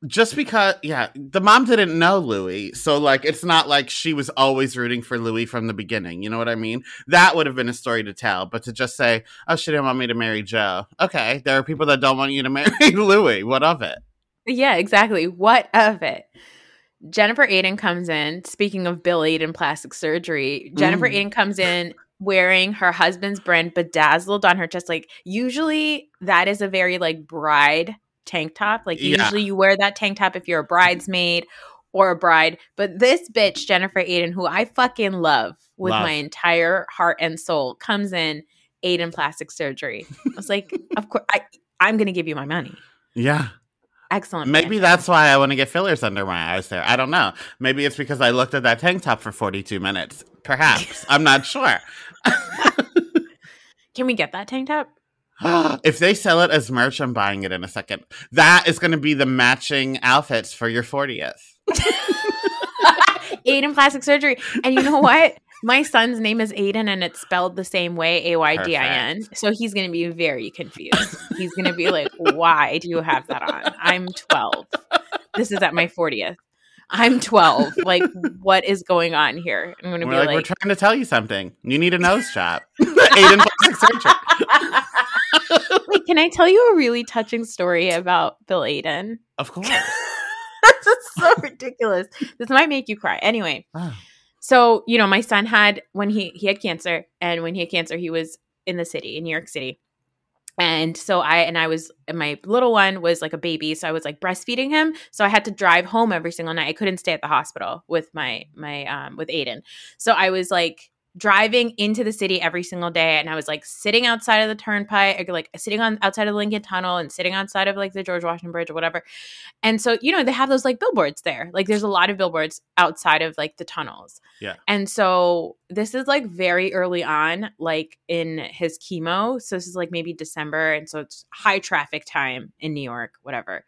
just because, yeah, the mom didn't know Louis. So, like, it's not like she was always rooting for Louis from the beginning. You know what I mean? That would have been a story to tell. But to just say, oh, she didn't want me to marry Joe. Okay, there are people that don't want you to <laughs> marry Louis. What of it? Yeah, exactly. What of it? Jennifer Aydin comes in. Speaking of Bill Aydin plastic surgery, Jennifer Mm. Aydin comes in wearing her husband's brand bedazzled on her chest. Like usually that is a very like bride tank top. Like Yeah. usually you wear that tank top if you're a bridesmaid or a bride. But this bitch, Jennifer Aydin, who I fucking love with Love. my entire heart and soul, comes in Aydin plastic surgery. I was like, <laughs> of course I I'm gonna give you my money. Yeah. Excellent. Maybe that's why I want to get fillers under my eyes there. I don't know. Maybe it's because I looked at that tank top for 42 minutes. Perhaps. I'm not sure. <laughs> Can we get that tank top? <gasps> if they sell it as merch, I'm buying it in a second. That is going to be the matching outfits for your 40th. Aydin plastic surgery. And you know what? My son's name is Aydin and it's spelled the same way, A Y D I N. So he's going to be very confused. He's going to be like, why do you have that on? I'm 12. This is at my 40th. I'm 12. Like, what is going on here? I'm going to be like, like, we're trying to tell you something. You need a nose job. <laughs> Aydin plastic surgery. Wait, can I tell you a really touching story about Bill Aydin? Of <laughs> course. this is so ridiculous. This might make you cry. Anyway, Oh. so you know, my son had when he he had cancer, and when he had cancer, he was in the city in New York City. And so I and I was and my little one was like a baby, so I was like breastfeeding him. So I had to drive home every single night. I couldn't stay at the hospital with my my um with Aydin. So I was like driving into the city every single day and I was like sitting outside of the turnpike, or like sitting on outside of the Lincoln Tunnel and sitting outside of like the George Washington Bridge or whatever. And so, you know, they have those like billboards there. Like there's a lot of billboards outside of like the tunnels. Yeah. And so this is like very early on, like in his chemo. So this is like maybe December. And so it's high traffic time in New York, whatever.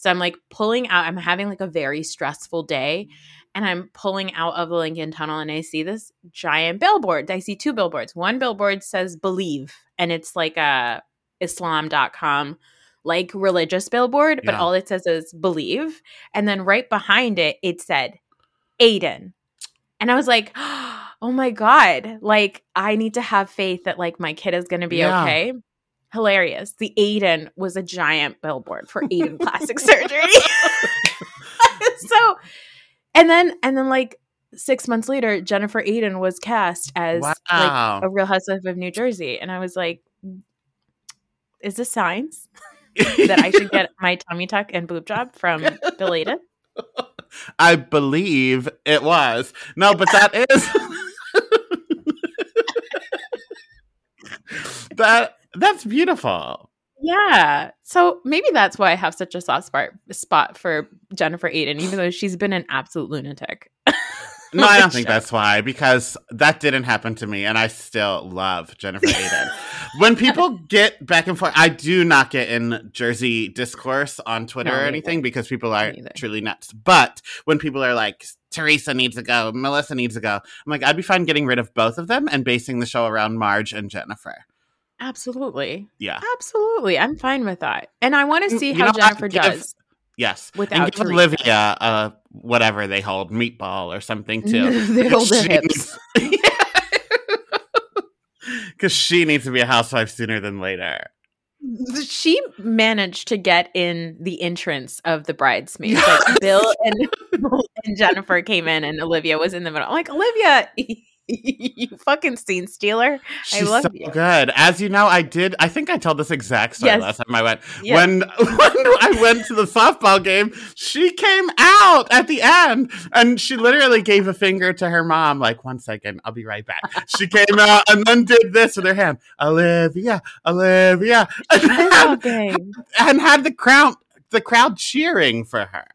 So I'm like pulling out, I'm having like a very stressful day. And I'm pulling out of the Lincoln Tunnel and I see this giant billboard. I see two billboards. One billboard says believe, and it's like a Islam.com like religious billboard, but Yeah. all it says is believe. And then right behind it, it said Aydin. And I was like, <gasps> oh my God, like I need to have faith that like my kid is going to be Yeah. okay. Hilarious. The Aydin was a giant billboard for Aydin plastic <laughs> surgery. <laughs> so, and then, and then like six months later, Jennifer Aydin was cast as like a real housewife of New Jersey. And I was like, is this signs that I should get <laughs> my tummy tuck and boob job from Bill Aydin? I believe it was. No, but that is that that's beautiful. Yeah. So maybe that's why I have such a soft spot spot for Jennifer Aydin, even though she's been an absolute lunatic. <laughs> No, I don't think that's why, because that didn't happen to me, and I still love Jennifer Aydin. when <laughs> people get back and forth, I do not get in Jersey discourse on Twitter No, or anything because people are truly nuts. But when people are like, Teresa needs to go, Melissa needs to go, I'm like, I'd be fine getting rid of both of them and basing the show around Marge and Jennifer. Absolutely. Yeah. Absolutely. I'm fine with that. And I want to see you how know, Jennifer give- does Yes. without and give Teresa. Olivia uh, whatever they hold, meatball or something too. <laughs> they hold She hips. <laughs> Because she needs to be a housewife sooner than later. She managed to get in the entrance of the bridesmaids. Like Bill and, <laughs> and Jennifer came in, and Olivia was in the middle. I'm like, Olivia, you <laughs> fucking scene stealer. She's love so you. good. As you know, I did. I think I told this exact story Yes. last time I went. Yes. When <laughs> when I went to the softball game, she came out at the end, and she literally gave a finger to her mom, like, one second, I'll be right back." She came out and then did this with her hand, Olivia, Olivia, <laughs> and I had, and had the crowd the crowd cheering for her.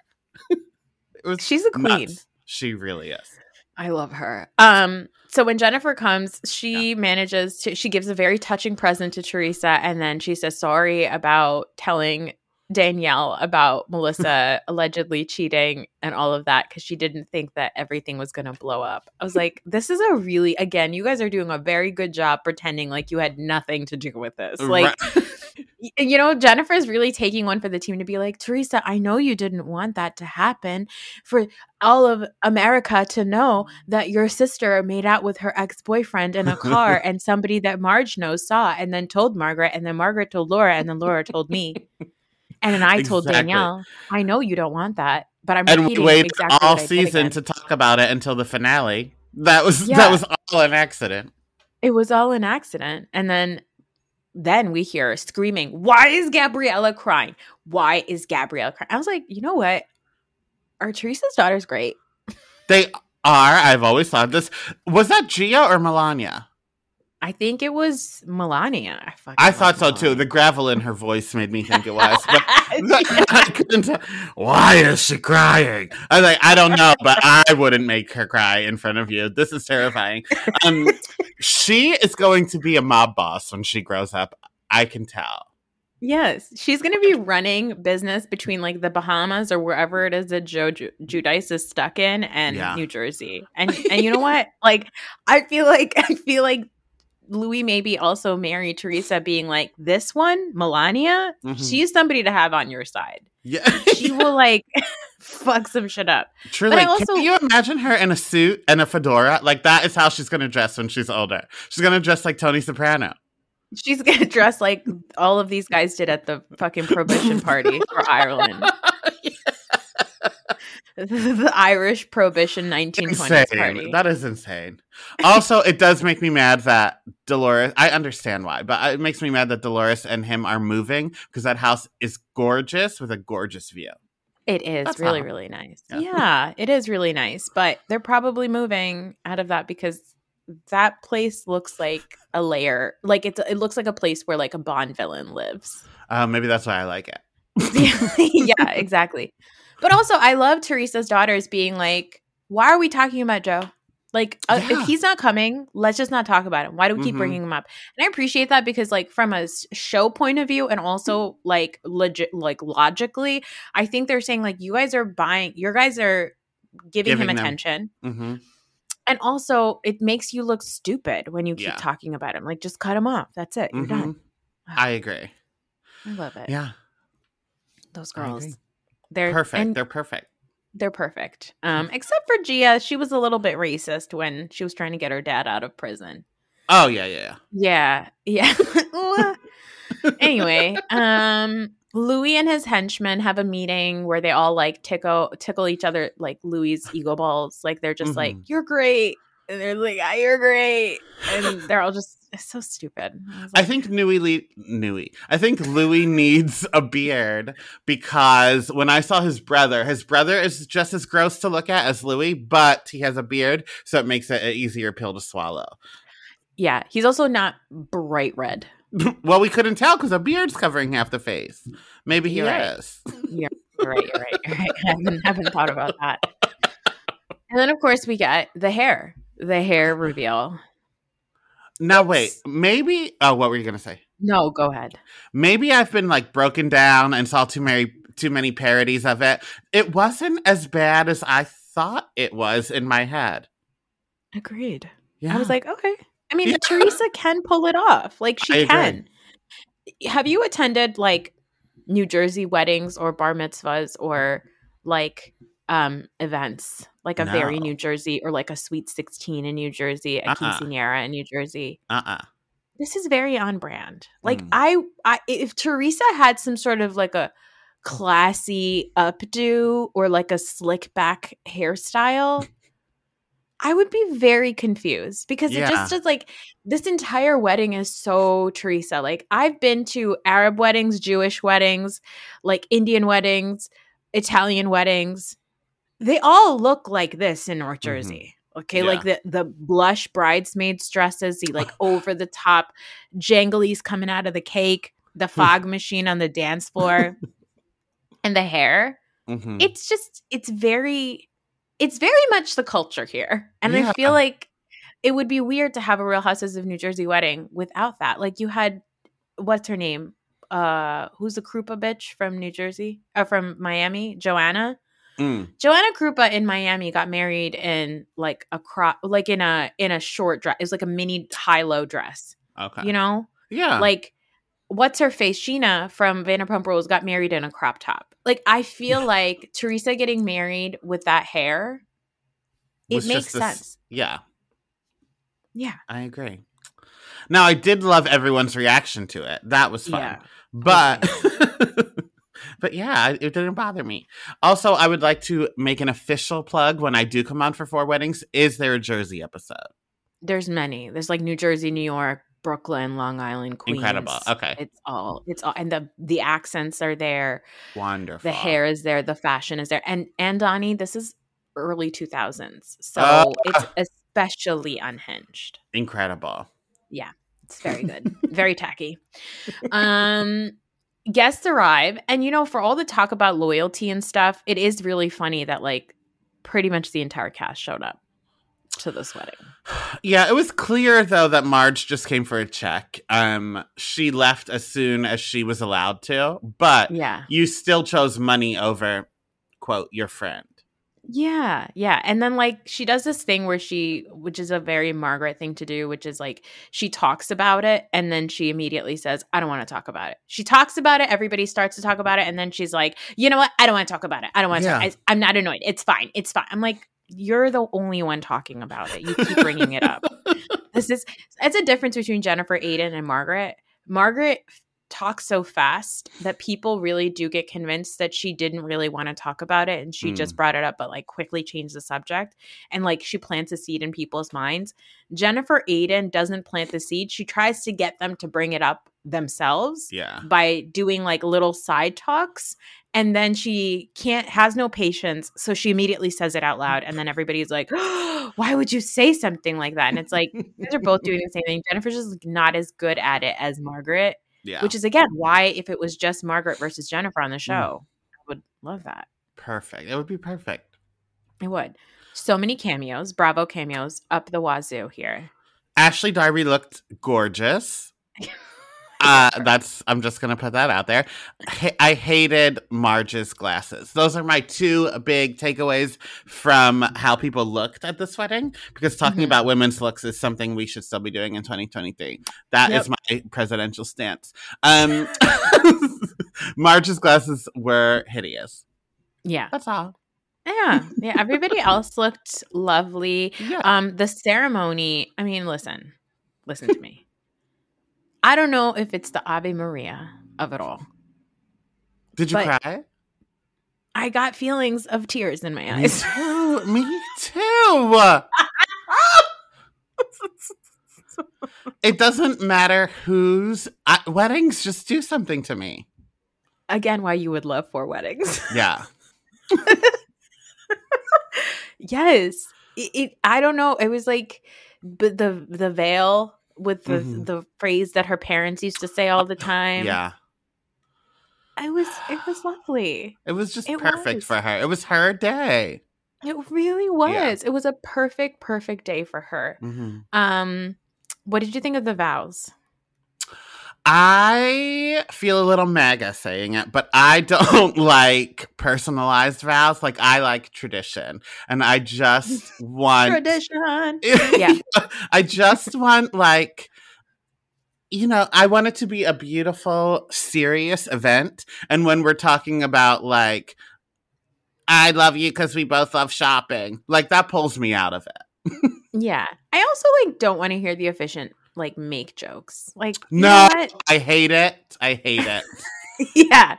She's a queen. nuts. She really is. I love her. Um, so when Jennifer comes, she manages to she gives a very touching present to Teresa, and then she says sorry about telling Danielle about <laughs> Melissa allegedly cheating and all of that because she didn't think that everything was going to blow up. I was like, this is a really again, you guys are doing a very good job pretending like you had nothing to do with this. Like Right. <laughs> you know, Jennifer's really taking one for the team to be like, Teresa, I know you didn't want that to happen for all of America to know that your sister made out with her ex boyfriend in a car <laughs> and somebody that Marge knows saw and then told Margaret and then Margaret told Laura and then Laura told me. <laughs> And then I told Danielle, I know you don't want that, but I'm and we waited exactly all what I did season to talk about it until the finale. That was Yeah. that was all an accident. It was all an accident. And then then we hear screaming, Why is Gabriella crying? Why is Gabriella crying? I was like, you know what? Are Teresa's daughter's great. They are. I've always thought this. Was that Gia or Milania? I think it was Milania. I, I thought so too. The gravel in her voice made me think it was. But <laughs> <laughs> I couldn't tell. Why is she crying? I was like, I don't know, but I wouldn't make her cry in front of you. This is terrifying. Um, she is going to be a mob boss when she grows up. I can tell. Yes, she's going to be running business between like the Bahamas or wherever it is that Joe Ju- Giudice is stuck in and Yeah. New Jersey. And <laughs> and you know what? Like I feel like I feel like Louis maybe also married Teresa being like this one, Milania, Mhm. she's somebody to have on your side. Yeah, She will <laughs> like <laughs> fuck some shit up. Truly, I also- can you imagine her in a suit and a fedora? Like that is how she's going to dress when she's older. She's going to dress like Tony Soprano. She's going <laughs> to dress like all of these guys did at the fucking prohibition party for Ireland. The Irish prohibition 1920s insane. party. That is insane. Also, it does make me mad that Dolores. I understand why, but it makes me mad that Dolores and him are moving because that house is gorgeous with a gorgeous view. It is That's really, all. really nice. Yeah. Yeah. it is really nice. But they're probably moving out of that because that place looks like a layer. Like it's it looks like a place where like a Bond villain lives. Uh, maybe that's why I like it. <laughs> yeah, exactly. But also I love Teresa's daughters being like, why are we talking about Joe? Like, uh, Yeah. if he's not coming, let's just not talk about him. Why do we keep Mhm. bringing him up? And I appreciate that because, like, from a show point of view, and also like legit, like logically, I think they're saying like you guys are buying, your guys are giving, Giving him them- attention, hmm and also it makes you look stupid when you keep Yeah. talking about him. Like, just cut him off. That's it. You're done. I agree. I love it. Yeah, Those girls, they're perfect. They're perfect. they're perfect. Um, except for Gia, she was a little bit racist when she was trying to get her dad out of prison. Oh yeah, yeah, yeah. Yeah, yeah. <laughs> anyway, <laughs> um, Louis and his henchmen have a meeting where they all like tickle tickle each other like Louis's ego balls. Like they're just like, Mhm. "You're great," and they're like, "Ah, "You're great," and they're all just it's so stupid. I was I think Nui Le- Nui. I think Louis <laughs> needs a beard because when I saw his brother, his brother is just as gross to look at as Louis, but he has a beard, so it makes it an easier pill to swallow. yeah, he's also not bright red. <laughs> well, we couldn't tell because a beard's covering half the face. Maybe he right. is. <laughs> You're right. You're right. You're right. I haven't, haven't thought about that. And then, of course, we get the hair, the hair reveal. Now wait, maybe. Oh, what were you gonna say? No, go ahead. Maybe I've been like broken down and saw too many too many parodies of it. It wasn't as bad as I thought it was in my head. Agreed. Yeah. I was like, okay. I mean, Yeah. Teresa can pull it off. Like I she agree. can. Have you attended like New Jersey weddings or bar mitzvahs or like um events like a very New Jersey or like a Sweet 16 in New Jersey, a Uh-uh. quinceanera in New Jersey? uh-uh. This is very on brand. Like Mm. I, I if Teresa had some sort of like a classy updo or like a slick back hairstyle, <laughs> I would be very confused because it just is like this entire wedding is so Teresa. Like I've been to Arab weddings, Jewish weddings, like Indian weddings, Italian weddings. They all look like this in North Mhm. Jersey. Okay, Yeah. like the the blush bridesmaids dresses, the like <laughs> over the top janglies coming out of the cake, the <laughs> fog machine on the dance floor, and the hair Mhm. it's just it's very it's very much the culture here and i feel like it would be weird to have a real houses of new jersey wedding without that like you had what's her name uh who's the krupa bitch from new jersey uh, from miami joanna Mm. joanna krupa in miami got married in like a crop like in a in a short dress it was like a mini high low dress Okay. you know yeah. like what's her face scheana from vanderpump rules got married in a crop top like i feel <laughs> like teresa getting married with that hair it makes this- sense Yeah, yeah I agree. Now I did love everyone's reaction to it. That was fun. Yeah. But <laughs> but yeah, it didn't bother me. Also, I would like to make an official plug when I do come on for four weddings. Is there a Jersey episode? there's many there's like new jersey new york brooklyn long island queens Incredible. Okay. it's all it's all and the the accents are there Wonderful. the hair is there the fashion is there and and donnie this is early 2000s so Ah. it's especially unhinged Incredible. Yeah. It's very good. very tacky. Um guests arrive and you know for all the talk about loyalty and stuff, it is really funny that like pretty much the entire cast showed up to this wedding. <sighs> Yeah, it was clear though that Marge just came for a check. Um, she left as soon as she was allowed to, but Yeah. you still chose money over quote your friend. Yeah, yeah. And then like she does this thing where she which is a very Margaret thing to do, which is like she talks about it and then she immediately says, "I don't want to talk about it." She talks about it, everybody starts to talk about it and then she's like, "You know what? I don't want to talk about it. I don't want to Yeah. talk. I, I'm not annoyed. It's fine. It's fine." I'm like, "You're the only one talking about it. You keep bringing it up." <laughs> this is it's a difference between Jennifer Aydin and Margaret. Margaret talks so fast that people really do get convinced that she didn't really want to talk about it and she just hmm. brought it up but like quickly changed the subject and like she plants a seed in people's minds. Jennifer Aydin doesn't plant the seed. She tries to get them to bring it up themselves Yeah. by doing like little side talks and then she can't has no patience so she immediately says it out loud and then everybody's like <gasps> why would you say something like that and it's like they're both doing <laughs> the same thing jennifer's just like, not as good at it as margaret Yeah. which is again why if it was just margaret versus jennifer on the mm. show i would love that perfect. It would be perfect. it would So many cameos, Bravo cameos up the wazoo here. Ashley Darby looked gorgeous. <laughs> Uh, that's I'm just gonna put that out there. I hated Marge's glasses. Those are my two big takeaways from how people looked at this wedding. Because talking Mhm. about women's looks is something we should still be doing in 2023. That is Yep. my presidential stance. Um, <laughs> Marge's glasses were hideous. Yeah. That's all. Yeah. Yeah. Everybody else looked lovely. <laughs> Yeah. Um, the ceremony, I mean, listen, listen to me. I don't know if it's the Ave Maria of it all. Did you cry? I got feelings of tears in my eyes. Me <laughs> too. Me too. it doesn't matter whose I, weddings just do something to me. Again, why you would love four weddings. <laughs> Yeah. yes. It, it, I don't know. It was like but the the veil with the Mhm. the phrase that her parents used to say all the time. Yeah. It was it was lovely. It was just It perfect was. for her. It was her day. It really was. It was a perfect perfect day for her. hmm Um what did you think of the vows? I feel a little mega saying it, but I don't <laughs> like personalized vows. Like I like tradition, and I just <laughs> want Tradition. <laughs> Yeah. I just want like you know, I want it to be a beautiful, serious event. And when we're talking about like I love you because we both love shopping, like that pulls me out of it. Yeah. I also like don't want to hear the efficient like make jokes. Like you No. know what? I hate it. I hate it. <laughs> yeah.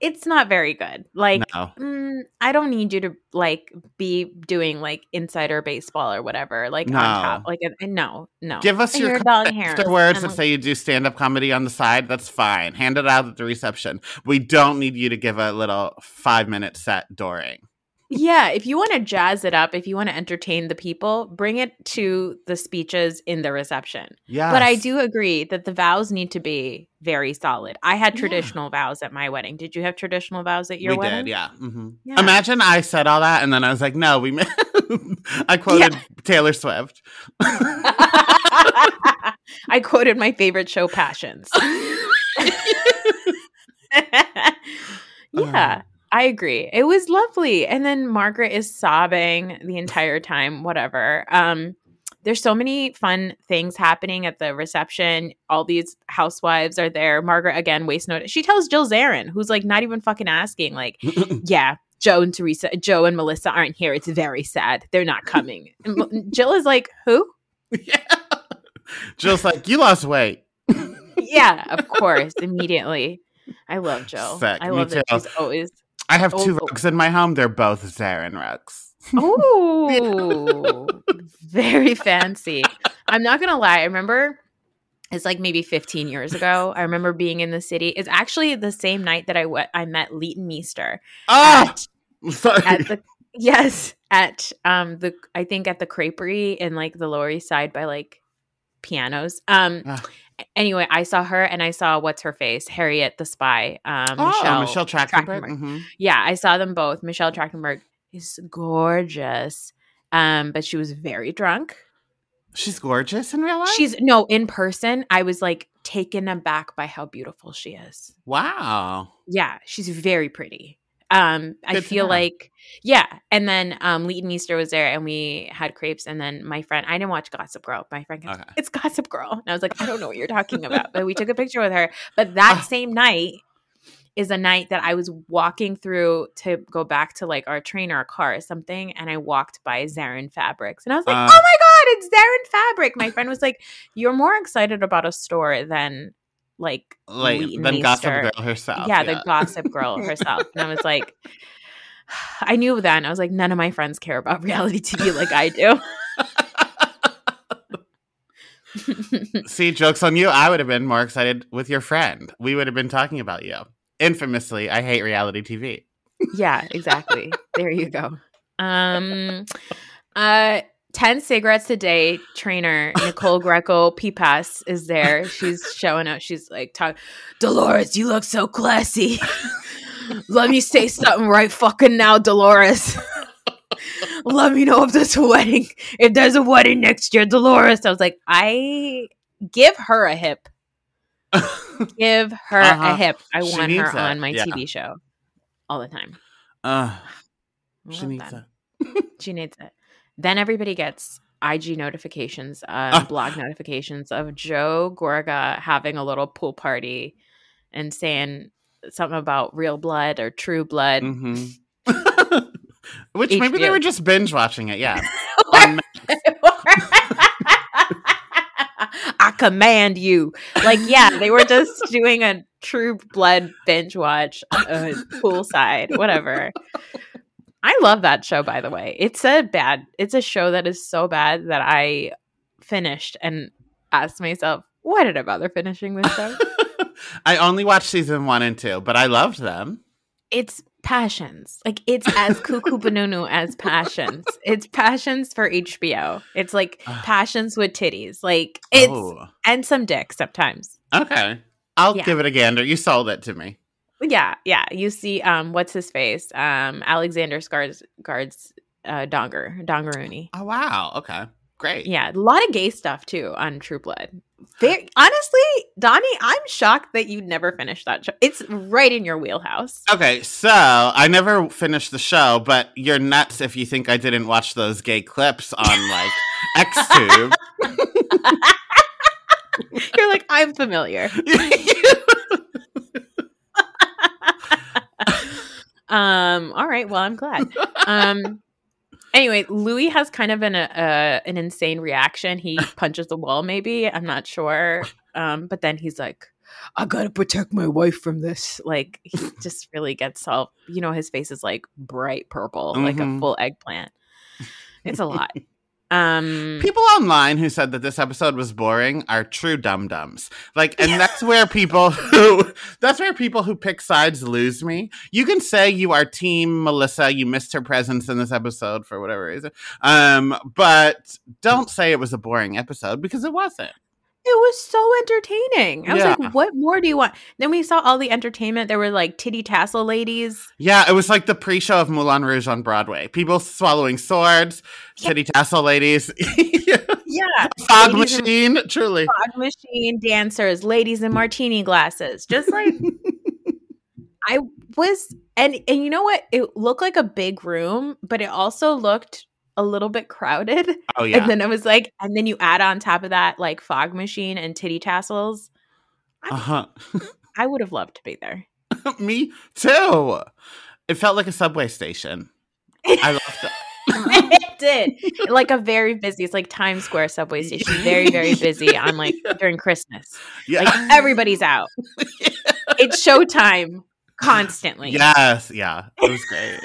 It's not very good. Like no. mm, I don't need you to like be doing like insider baseball or whatever. Like No. on top. Like uh, no, no. Give us And your your long comment hair. afterwards and say you do stand up comedy on the side. That's fine. Hand it out at the reception. We don't need you to give a little five minute set during. Yeah, if you want to jazz it up, if you want to entertain the people, bring it to the speeches in the reception. Yeah. But I do agree that the vows need to be very solid. I had Yeah. traditional vows at my wedding. Did you have traditional vows at your we wedding? did, yeah. hmm Yeah. Imagine I said all that and then I was like, no, we. <laughs> I quoted Taylor Swift. <laughs> I quoted my favorite show, Passions. <laughs> yeah, I agree. It was lovely. And then Margaret is sobbing the entire time, whatever. Um, there's so many fun things happening at the reception. All these housewives are there. Margaret again, waste note. She tells Jill Zarin, who's like not even fucking asking, like, <laughs> yeah, Joe and Teresa, Joe and Melissa aren't here. It's very sad. They're not coming. And Jill is like, who? <laughs> yeah. Jill's like, you lost weight. yeah, of <laughs> course, immediately. I love Jill. Sick, I me love that too. she's always. I have two Oh. rugs in my home. They're both Zarin rugs. Oh, <laughs> very fancy. I'm not gonna lie. I remember it's like maybe 15 years ago. I remember being in the city. It's actually the same night that I went. I met Leighton Meester Oh, at, sorry. at the yes at um the I think at the Creperie in like the Lower East Side by like pianos. Um. Ah. Anyway, I saw her and I saw what's her face, Harriet the spy. Um, oh, Michelle, Michelle, Trachtenberg. Mhm. Yeah, I saw them both. Michelle Trachtenberg is gorgeous, um, but she was very drunk. She's gorgeous in real life. She's no in person. I was like taken aback by how beautiful she is. wow. Yeah, she's very pretty. Um, I Good to feel like yeah. And then um, Leighton Meester was there, and we had crepes. And then my friend, I didn't watch Gossip Girl. My friend, goes, Okay. it's Gossip Girl, and I was like, I don't know what you're talking about. But we took a picture with her. But that <laughs> same night is a night that I was walking through to go back to like our train or our car or something, and I walked by Zarin Fabrics, and I was like, Uh. oh my god, it's Zarin Fabric. My friend was like, you're more excited about a store than like Like then Gossip Girl herself. yeah, the gossip girl <laughs> herself. And I was like, <sighs> I knew then. I was like, none of my friends care about <laughs> reality TV like I do. <laughs> See, jokes on you. I would have been more excited with your friend. We would have been talking about you. Infamously, I hate reality TV. yeah, exactly. There you go. Um, uh, 10 cigarettes a day trainer Nicole <laughs> Greco Peepass is there. She's showing up. She's like, talk, Dolores, you look so classy. <laughs> Let me say something right fucking now, Dolores. <laughs> let me know if there's a wedding. If there's a wedding next year, Dolores. I was like, I give her a hip. Give her Uh-huh. a hip. I She want her it, on my yeah. TV show all the time. Uh, she needs that. it. She needs it. Then everybody gets IG notifications, um, Ah. blog notifications of Joe Gorga having a little pool party and saying something about real blood or true blood. hmm <laughs> Which maybe they were just binge watching it. Yeah. <laughs> <laughs> I command you. Like, yeah, they were just doing a true blood binge watch, uh, poolside, whatever. I love that show, by the way. It's a bad, it's a show that is so bad that I finished and asked myself, why did I bother finishing this show? <laughs> I only watched season one and two, but I loved them. it's passions. Like it's as <laughs> cuckoo banunu as passions. It's passions for HBO. It's like ah. passions with titties. Like it's oh, and some dick sometimes. okay. I'll Yeah. give it a gander. You sold it to me. Yeah, yeah. You see, um, what's his face? Um, Alexander Scars guards uh Donger Dongaroonie. Oh wow. Okay. Great. Yeah, a lot of gay stuff too on True Blood. Very <laughs> honestly, Donnie, I'm shocked that you never finished that show. It's right in your wheelhouse. Okay, so I never finished the show, but you're nuts if you think I didn't watch those gay clips on like <laughs> XTube. <laughs> You're like, I'm familiar. Um. All right. Well, I'm glad. Um. Anyway, Louis has kind of an uh, an insane reaction. He <laughs> punches the wall. Maybe I'm not sure. Um. But then he's like, "I gotta protect my wife from this." Like he <laughs> just really gets all. You know, his face is like bright purple, like a Mhm. full eggplant. It's a lot. Um. people online who said that this episode was boring are true dum dums. Like, and that's where people who that's where people who pick sides lose me. You can say you are Team Melissa, you missed her presence in this episode for whatever reason, um, but don't say it was a boring episode because it wasn't. It was so entertaining. I was like, what more do you want? Then we saw all the entertainment. There were like titty tassel ladies. Yeah, it was like the pre-show of Moulin Rouge on Broadway. People swallowing swords, Yeah. titty tassel ladies, <laughs> Yeah. fog Ladies in- machine. Truly, Fog machine dancers, ladies in martini glasses. Just like <laughs> I was and and you know what? It looked like a big room, but it also looked a little bit crowded. oh yeah. And then it was like, and then you add on top of that like fog machine and titty tassels. Uh-huh. <laughs> I would have loved to be there. <laughs> Me too. It felt like a subway station. I loved it. <laughs> it did. Like a very busy, it's like Times Square subway station. Very, very busy on like during Christmas. Yeah. Like everybody's out. It's showtime constantly. yes, yeah. It was great.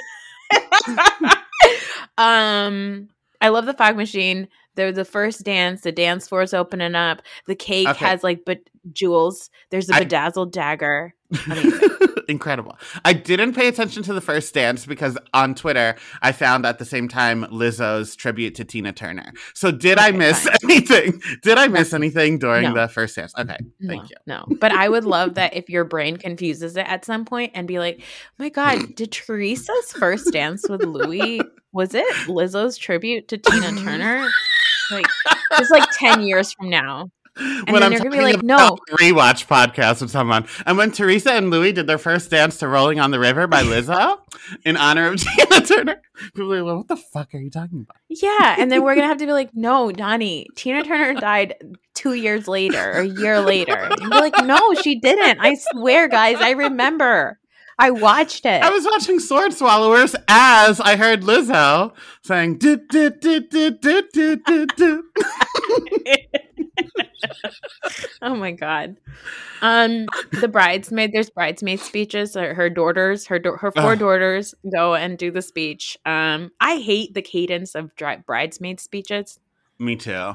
Um I love the fog machine. They're the first dance. The dance floor is opening up. The cake Okay. has like but jewels. There's a bedazzled dagger. <laughs> Incredible. I didn't pay attention to the first dance because on Twitter I found at the same time Lizzo's tribute to Tina Turner. So did I miss fine. <laughs> anything? Did I miss anything during No. the first dance? Okay, thank no, you. No, but I would love that if your brain confuses it at some point and be like, "My God, <laughs> did Teresa's first dance with Louis was it Lizzo's tribute to Tina Turner?" Like it's like ten years from now. <laughs> when you're gonna be like, talking no. about rewatch podcast with someone, and when Teresa and Louis did their first dance to "Rolling on the River" by <laughs> Lizzo in honor of <laughs> Tina Turner, people were like, "What the fuck are you talking about?" Yeah, and then we're gonna have to be like, "No, Donnie, Tina Turner died two years later or a year later." And be like, "No, she didn't. I swear, guys, I remember. I watched it." I was watching Sword Swallowers as I heard Lizzo saying "do do do do do do do do." Oh my god. Um, the bridesmaid. There's bridesmaid speeches. Her, her daughters, her her four Ugh. daughters go and do the speech. Um, I hate the cadence of dri- bridesmaid speeches. Me too.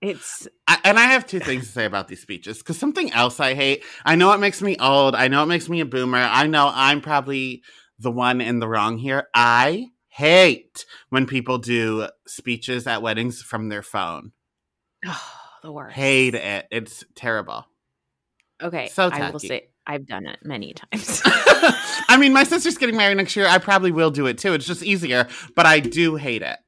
It's I, and I have two things to say about these speeches because something else I hate. I know it makes me old. I know it makes me a boomer. I know I'm probably the one in the wrong here. I hate when people do speeches at weddings from their phone. The worst. Hate it. It's terrible. Okay, So I will say I've done it many <laughs> times. I mean, my sister's getting married next year. I probably will do it too. It's just easier, but I do hate it.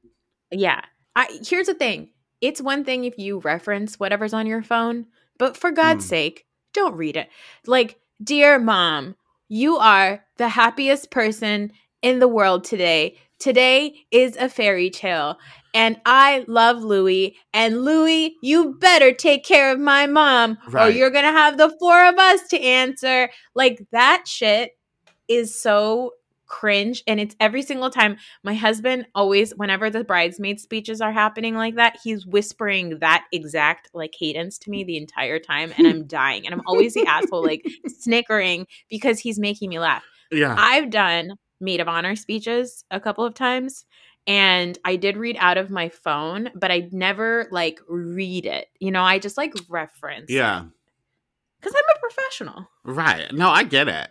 Yeah. I here's the thing. It's one thing if you reference whatever's on your phone, but for God's Mm. sake, don't read it. Like, dear mom, you are the happiest person in the world today. Today is a fairy tale. And I love Louie. And Louie, you better take care of my mom, or you're going to have the four of us to answer. Like, that shit is so cringe. And it's every single time my husband always, whenever the bridesmaid speeches are happening like that, he's whispering that exact like cadence to me the entire time. And I'm <laughs> dying. And I'm always the asshole, like snickering because he's making me laugh. Yeah. I've done maid of honor speeches a couple of times. And I did read out of my phone, but I never like read it. You know, I just like reference. yeah. Because I'm a professional. Right. No, I get it.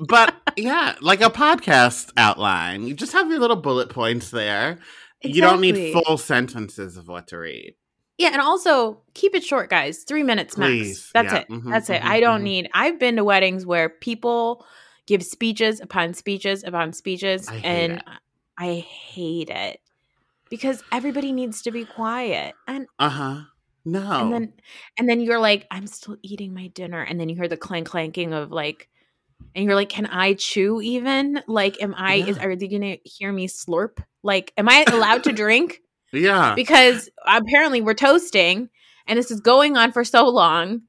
But yeah, like a podcast outline, you just have your little bullet points there. You don't need full sentences of what to read. Yeah, and also keep it short, guys. Three minutes Please. max. That's Yeah. it. Mhm, That's it. mhm, I don't mhm. need. I've been to weddings where people give speeches upon speeches upon speeches, I and it. I hate it because everybody needs to be quiet. And Uh huh. No. and then and then you're like, I'm still eating my dinner, and then you hear the clank clanking of like. And you're like, can I chew even? Like, am I? Is Yeah. are they gonna hear me slurp? Like, am I allowed to drink? yeah. because apparently we're toasting and this is going on for so long.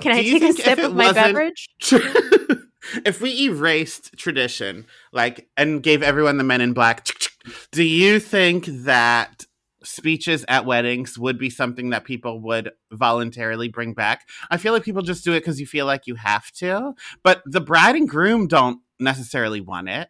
Can I Do you take a sip of my beverage? <laughs> if we erased tradition, like, and gave everyone the men in black, do you think that speeches at weddings would be something that people would voluntarily bring back? I feel like people just do it because you feel like you have to, but the bride and groom don't necessarily want it.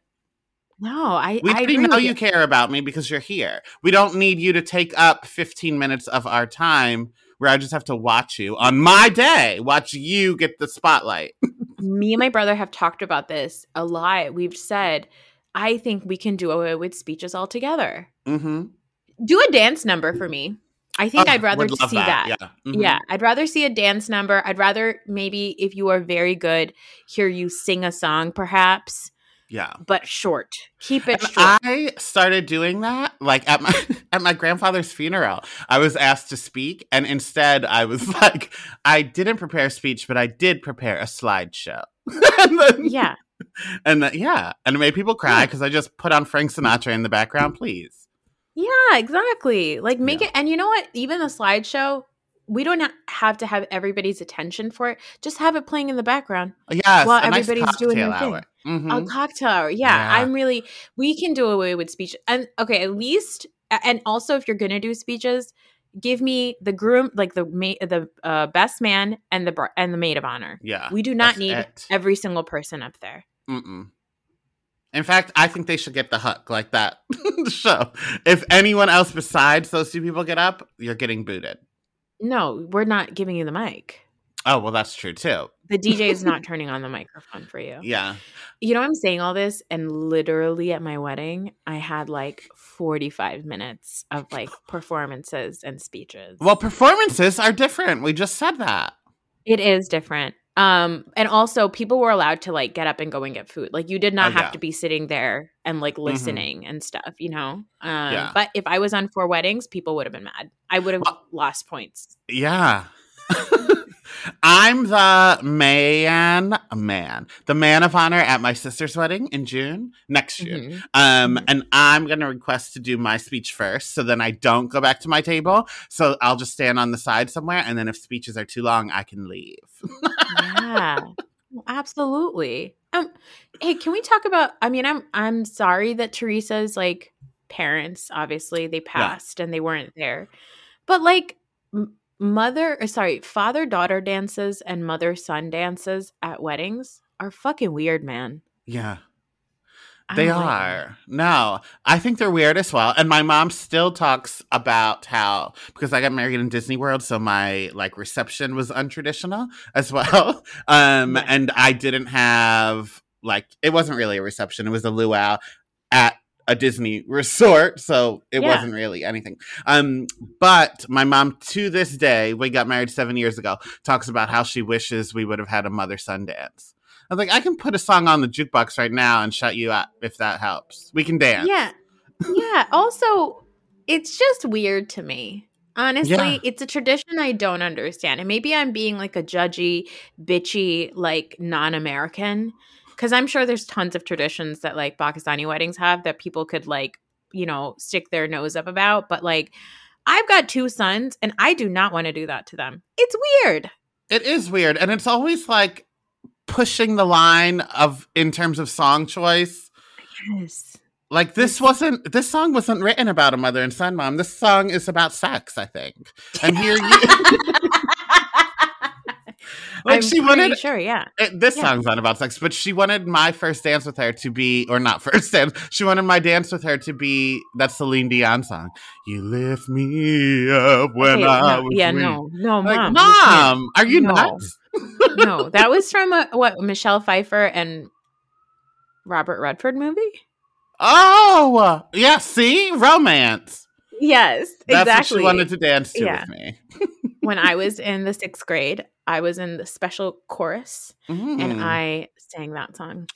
No, I We I know oh, you you. care about me because you're here. We don't need you to take up 15 minutes of our time where I just have to watch you on my day, watch you get the spotlight. <laughs> Me and my brother have talked about this a lot. We've said I think we can do away with speeches altogether. Mm-hmm. Do a dance number for me. I think I'd rather see that. Yeah. Mhm. Yeah, I'd rather see a dance number. I'd rather maybe if you are very good, hear you sing a song perhaps, Yeah. but short. Keep it And short. I started doing that like at my <laughs> at my grandfather's funeral. I was asked to speak and instead I was <laughs> like I didn't prepare a speech but I did prepare a slideshow. <laughs> and then, yeah. And then, yeah, and it made people cry cuz I just put on Frank Sinatra in the background, please. Yeah, exactly. Like make Yeah. it and you know what? Even the slideshow, we don't have to have everybody's attention for it. Just have it playing in the background. Yes, While a nice everybody's doing their thing. hour. Mhm. A cocktail hour. Yeah, Yeah. I'm really we can do away with speech. And okay, at least and also if you're going to do speeches, give me the groom like the ma- the uh, best man and the br- and the maid of honor. Yeah. We do not need it. every single person up there. Mm-mm. In fact, I think they should get the hook like that <laughs> show. If anyone else besides those two people get up, you're getting booted. No, we're not giving you the mic. Oh, well, that's true too. The DJ is not <laughs> turning on the microphone for you. Yeah. You know, I'm saying all this, and literally at my wedding, I had like 45 minutes of like performances and speeches. Well, performances are different. We just said that. it is different. Um, and also people were allowed to like get up and go and get food. Like you did not Oh, have yeah. to be sitting there and like listening and stuff, you know? Um, Yeah. but if I was on four weddings, people would have been mad. I would have Well- lost points. Yeah. <laughs> I'm the man, man, the man of honor at my sister's wedding in June next year. Mhm. Um, Mhm. and I'm gonna request to do my speech first, so then I don't go back to my table. So I'll just stand on the side somewhere, and then if speeches are too long, I can leave. <laughs> yeah. Absolutely. Um hey can we talk about i mean i'm i'm sorry that teresa's like parents obviously they passed and they weren't there but like m- mother sorry father daughter dances and mother son dances at weddings are fucking weird man. Yeah. They don't like them. are. No, I think they're weird as well. And my mom still talks about how because I got married in Disney World, so my like reception was untraditional as well. <laughs> Um, Yeah. and I didn't have like it wasn't really a reception; it was a luau at a Disney resort, so it Yeah. wasn't really anything. Um, but my mom to this day, we got married seven years ago, talks about how she wishes we would have had a mother son dance. Was like, I can put a song on the jukebox right now and shut you up if that helps. We can dance. Yeah. Yeah. <laughs> Also, it's just weird to me. Honestly, Yeah. it's a tradition I don't understand. And maybe I'm being like a judgy, bitchy, like non American. Cause I'm sure there's tons of traditions that like Pakistani weddings have that people could like, you know, stick their nose up about. But like, I've got two sons and I do not want to do that to them. It's weird. It is weird. And it's always like pushing the line of in terms of song choice. Yes. Like this wasn't this song wasn't written about a mother and son mom. This song is about sex, I think. And here you <laughs> like I'm she wanted sure, yeah. it, this Yeah. song's not about sex, but she wanted my first dance with her to be, or not first <laughs> dance. She wanted my dance with her to be that Celine Dion song. You lift me up when Okay, I no, was yeah, weak." no, no, Like, mom. mom, are you No. nuts? No, that was from a, what Michelle Pfeiffer and Robert Redford movie. Oh, yeah. See, romance. Yes, That's exactly. what she wanted to dance to Yeah. with me. <laughs> when I <laughs> was in the sixth grade, I was in the special chorus, Mm. and I sang that song.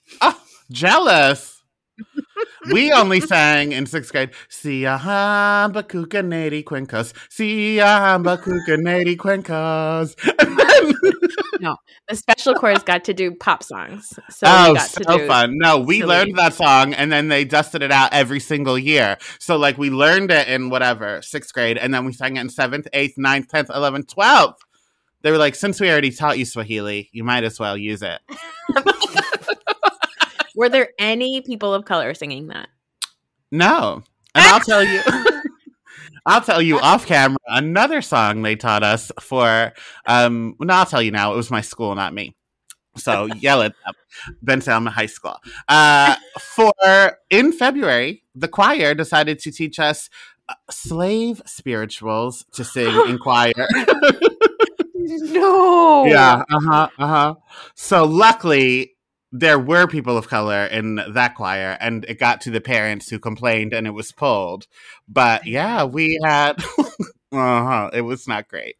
jealous. <laughs> we only sang in sixth grade. see Siahamba kukanadi quinkos. Siahamba kukanadi quinkos. And then The special chorus got to do pop songs, so we oh, got so to do. fun. No, we silly. learned that song and then they dusted it out every single year. So, like, we learned it in whatever, sixth grade, and then we sang it in seventh, eighth, ninth, tenth, eleventh, twelfth. They were like, since we already taught you Swahili, you might as well use it. <laughs> Were there any people of color singing that? No. And I'll tell you <laughs> I'll tell you off camera another song they taught us for um no, I'll tell you now, it was my school, not me. So <laughs> yell it up. Bensalem High School. Uh for in February, the choir decided to teach us uh, slave spirituals to sing in <gasps> choir. No. <laughs> Yeah, uh-huh, uh-huh. So luckily there were people of color in that choir and it got to the parents who complained and it was pulled. But yeah, we had <laughs> uh-huh, it was not great.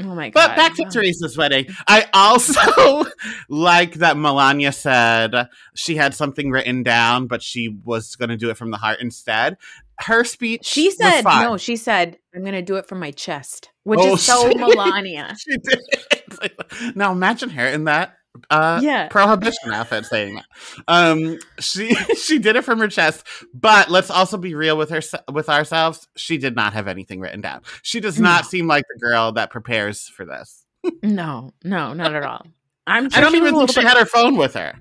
Oh my god. But back to Teresa's wedding. I also <laughs> like that Milania said she had something written down, but she was going to do it from the heart instead. Her speech. She said no. She said I'm gonna do it from my chest, which Oh, is so <laughs> shit. Milania. She did. now imagine her in that uh, Yeah. prohibition outfit saying that. Um, she <laughs> she did it from her chest, but let's also be real with her with ourselves. She did not have anything written down. She does not No. seem like the girl that prepares for this. No, no, not at all. I'm. I don't even think she bit- had her phone with her.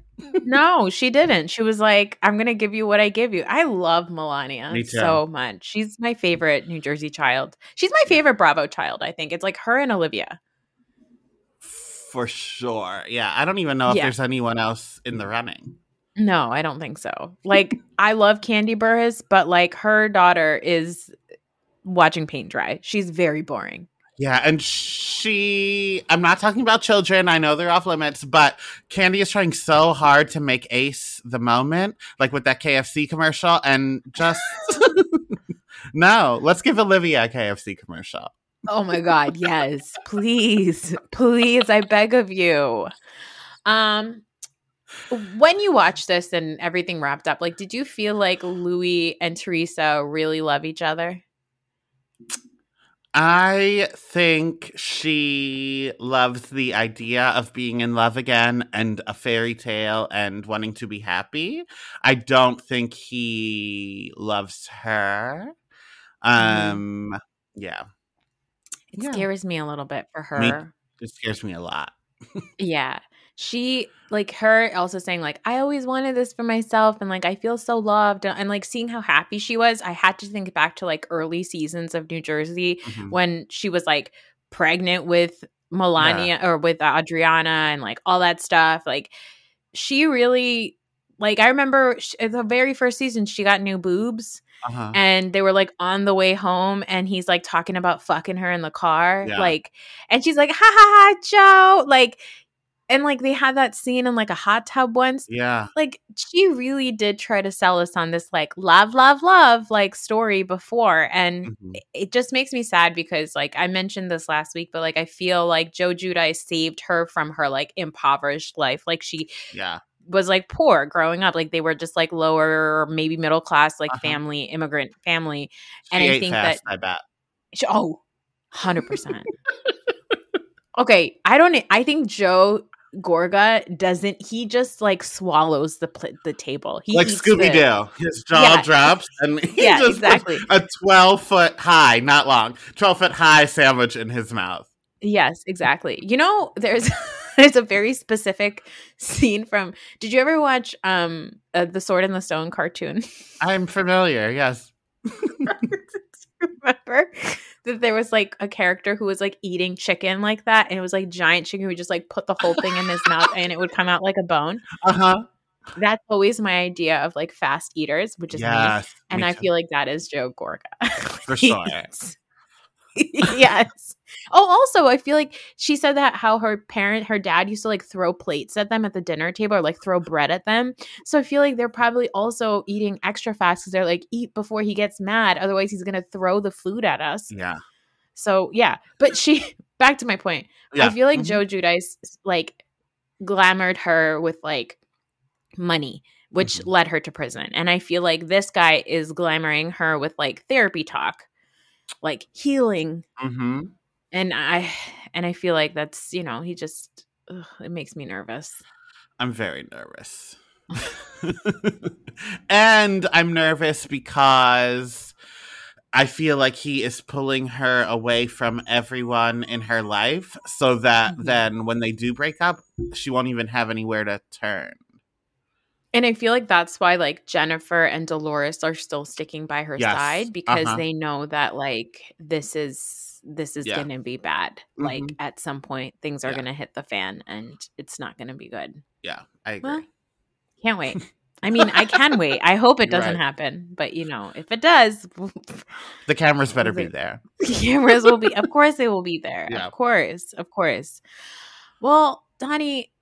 No, she didn't. She was like, "I'm gonna give you what I give you." I love Milania so much. She's my favorite New Jersey child. She's my favorite Bravo child. I think it's like her and Olivia. For sure. Yeah, I don't even know if Yeah. there's anyone else in the running. No, I don't think so. Like, I love Kandi Burruss, but like her daughter is watching paint dry. She's very boring. Yeah, and she I'm not talking about children. I know they're off limits, but Kandi is trying so hard to make Ace the moment, like with that KFC commercial, and just <laughs> <laughs> no. Let's give Olivia a KFC commercial. Oh my god, yes. Please. Please, I beg of you. Um when you watch this and everything wrapped up, like did you feel like Luis and Teresa really love each other? I think she loves the idea of being in love again and a fairy tale and wanting to be happy. I don't think he loves her. Um yeah, It Yeah. scares me a little bit for Me- her. it scares me a lot. <laughs> Yeah. She like her also saying like I always wanted this for myself and like I feel so loved and, and, like seeing how happy she was, I had to think back to like early seasons of New Jersey Mhm. when she was like pregnant with Milania or with Audriana and like all that stuff. Like she really like I remember sh- the very first season she got new boobs Uh-huh. and they were like on the way home and he's like talking about fucking her in the car Yeah. like and she's like ha ha ha joe like and like they had that scene in like a hot tub once. Yeah. Like she really did try to sell us on this like love, love, love like story before. And Mhm. it just makes me sad because like I mentioned this last week, but like I feel like Joe Giudice saved her from her like impoverished life. Like she Yeah. Was like poor growing up. Like they were just like lower, maybe middle class, like Uh-huh. family, immigrant family. She And I think fast, that- I bet. She- Oh, 100%. okay. I don't, I think Joe Gorga doesn't, he just like swallows the pl- the table. He like Scooby Doo. His jaw Yeah. drops and <laughs> he Yeah, just exactly. a 12 foot high, not long, 12 foot high sandwich in his mouth. Yes, exactly. You know, there's <laughs> there's a very specific scene from. Did you ever watch um uh, the Sword and the Stone cartoon? I'm familiar, yes. <laughs> <laughs> Remember that there was like a character who was like eating chicken like that, and it was like giant chicken who just like put the whole thing in his mouth, and it would come out like a bone. Uh huh. That's always my idea of like fast eaters, which is me. Yes. And me I too. feel like that is Joe Gorga. For sure. <laughs> yes. Oh, also, I feel like she said that how her parent, her dad used to like throw plates at them at the dinner table or like throw bread at them. So I feel like they're probably also eating extra fast because they're like, eat before he gets mad. Otherwise, he's going to throw the food at us. Yeah. So yeah. But she, <laughs> back to my point, Yeah. I feel like Mhm. Joe Giudice like glamored her with like money, which Mhm. led her to prison. And I feel like this guy is glamoring her with like therapy talk, like healing. Mm-hmm. And I and I feel like that's, you know, he just ugh, it makes me nervous. I'm very nervous. <laughs> and I'm nervous because I feel like he is pulling her away from everyone in her life so that Mhm. then when they do break up, she won't even have anywhere to turn. And I feel like that's why like Jennifer and Dolores are still sticking by her Yes. side because Uh-huh. they know that like this is this is Yeah. going to be bad. Like Mhm. at some point things are Yeah. going to hit the fan and it's not going to be good. Yeah, I agree. Well, can't wait. <laughs> I mean, I can wait. I hope it doesn't Right. happen, but you know, if it does, <laughs> the cameras better be there. <laughs> cameras will be. Of course, they will be there. Yeah. Of course, of course. Well, Donny,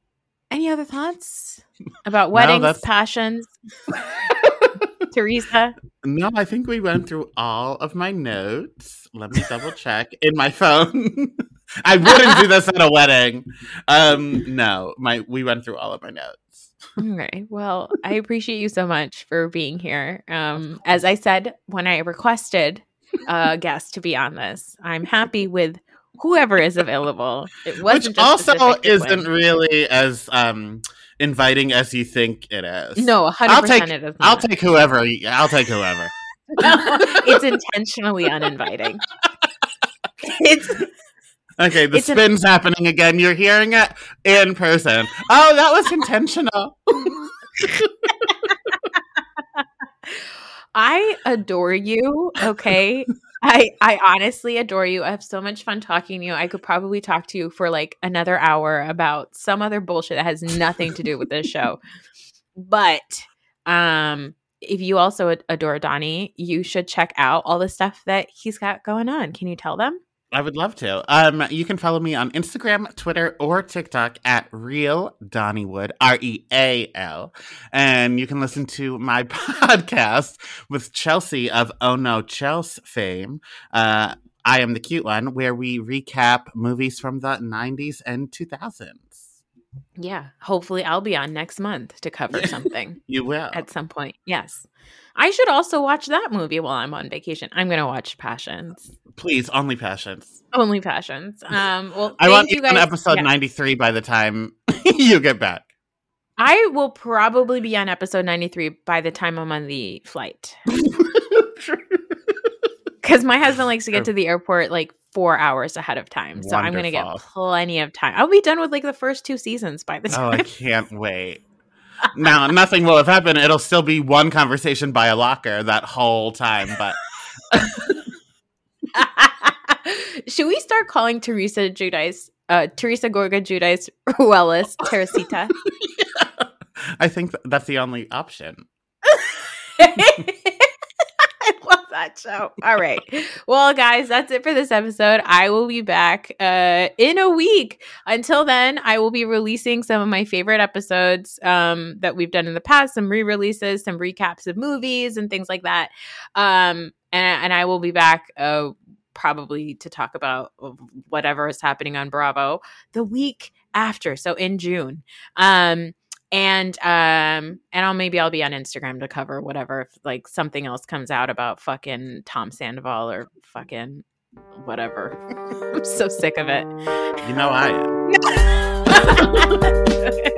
any other thoughts <laughs> about weddings, passions, <laughs> Teresa? No, I think we went through all of my notes. Let me double check in my phone. <laughs> I wouldn't do this at a wedding. Um, no, my we went through all of my notes. Okay. Well, I appreciate you so much for being here. Um, as I said when I requested a guest to be on this, I'm happy with whoever is available. It wasn't Which also isn't really as um inviting as you think it is. No, hundred I'll take. It is. I'll take whoever. I'll take whoever. <laughs> it's intentionally uninviting. It's Okay, the It's an- spin's happening again. You're hearing it in person. Oh, that was intentional. <laughs> I adore you. Okay. I I honestly adore you. I have so much fun talking to you. I could probably talk to you for like another hour about some other bullshit that has nothing to do with this show. But um if you also adore Donny, you should check out all the stuff that he's got going on. Can you tell them? I would love to. Um, you can follow me on Instagram, Twitter, or TikTok at Real Donnywood, R E A L. And you can listen to my <laughs> podcast with Chelsea of Oh No Chelsea fame. Uh, I am the cute one, where we recap movies from the 90s and 2000s. Yeah. Hopefully I'll be on next month to cover Yeah. something. <laughs> You will. at some point. Yes. I should also watch that movie while I'm on vacation. I'm going to watch Passions. Please, only passions. Only Passions. Um well I want you you guys. on episode Yeah. 93 by the time <laughs> you get back. I will probably be on episode 93 by the time I'm on the flight. <laughs> Cuz my husband likes to get to the airport like 4 hours ahead of time. So I'm going to get plenty of time. I'll be done with like the first two seasons by the time. Oh, I can't wait. <laughs> Now, nothing will have happened. It'll still be one conversation by a locker that whole time. But <laughs> Should we start calling Teresa Giudice, uh, Teresa Gorga Giudice Ruelas <laughs> Teresita? I think th- that's the only option. That show. All right. Well, guys, that's it for this episode. I will be back uh, in a week. Until then, I will be releasing some of my favorite episodes um, that we've done in the past, some re releases, some recaps of movies, and things like that. Um, and, and I will be back. Uh, probably to talk about whatever is happening on Bravo the week after, so in June. Um, and um and I'll maybe I'll be on Instagram to cover whatever if like something else comes out about fucking Tom Sandoval or fucking whatever. <laughs> I'm so sick of it. You know I am. <laughs>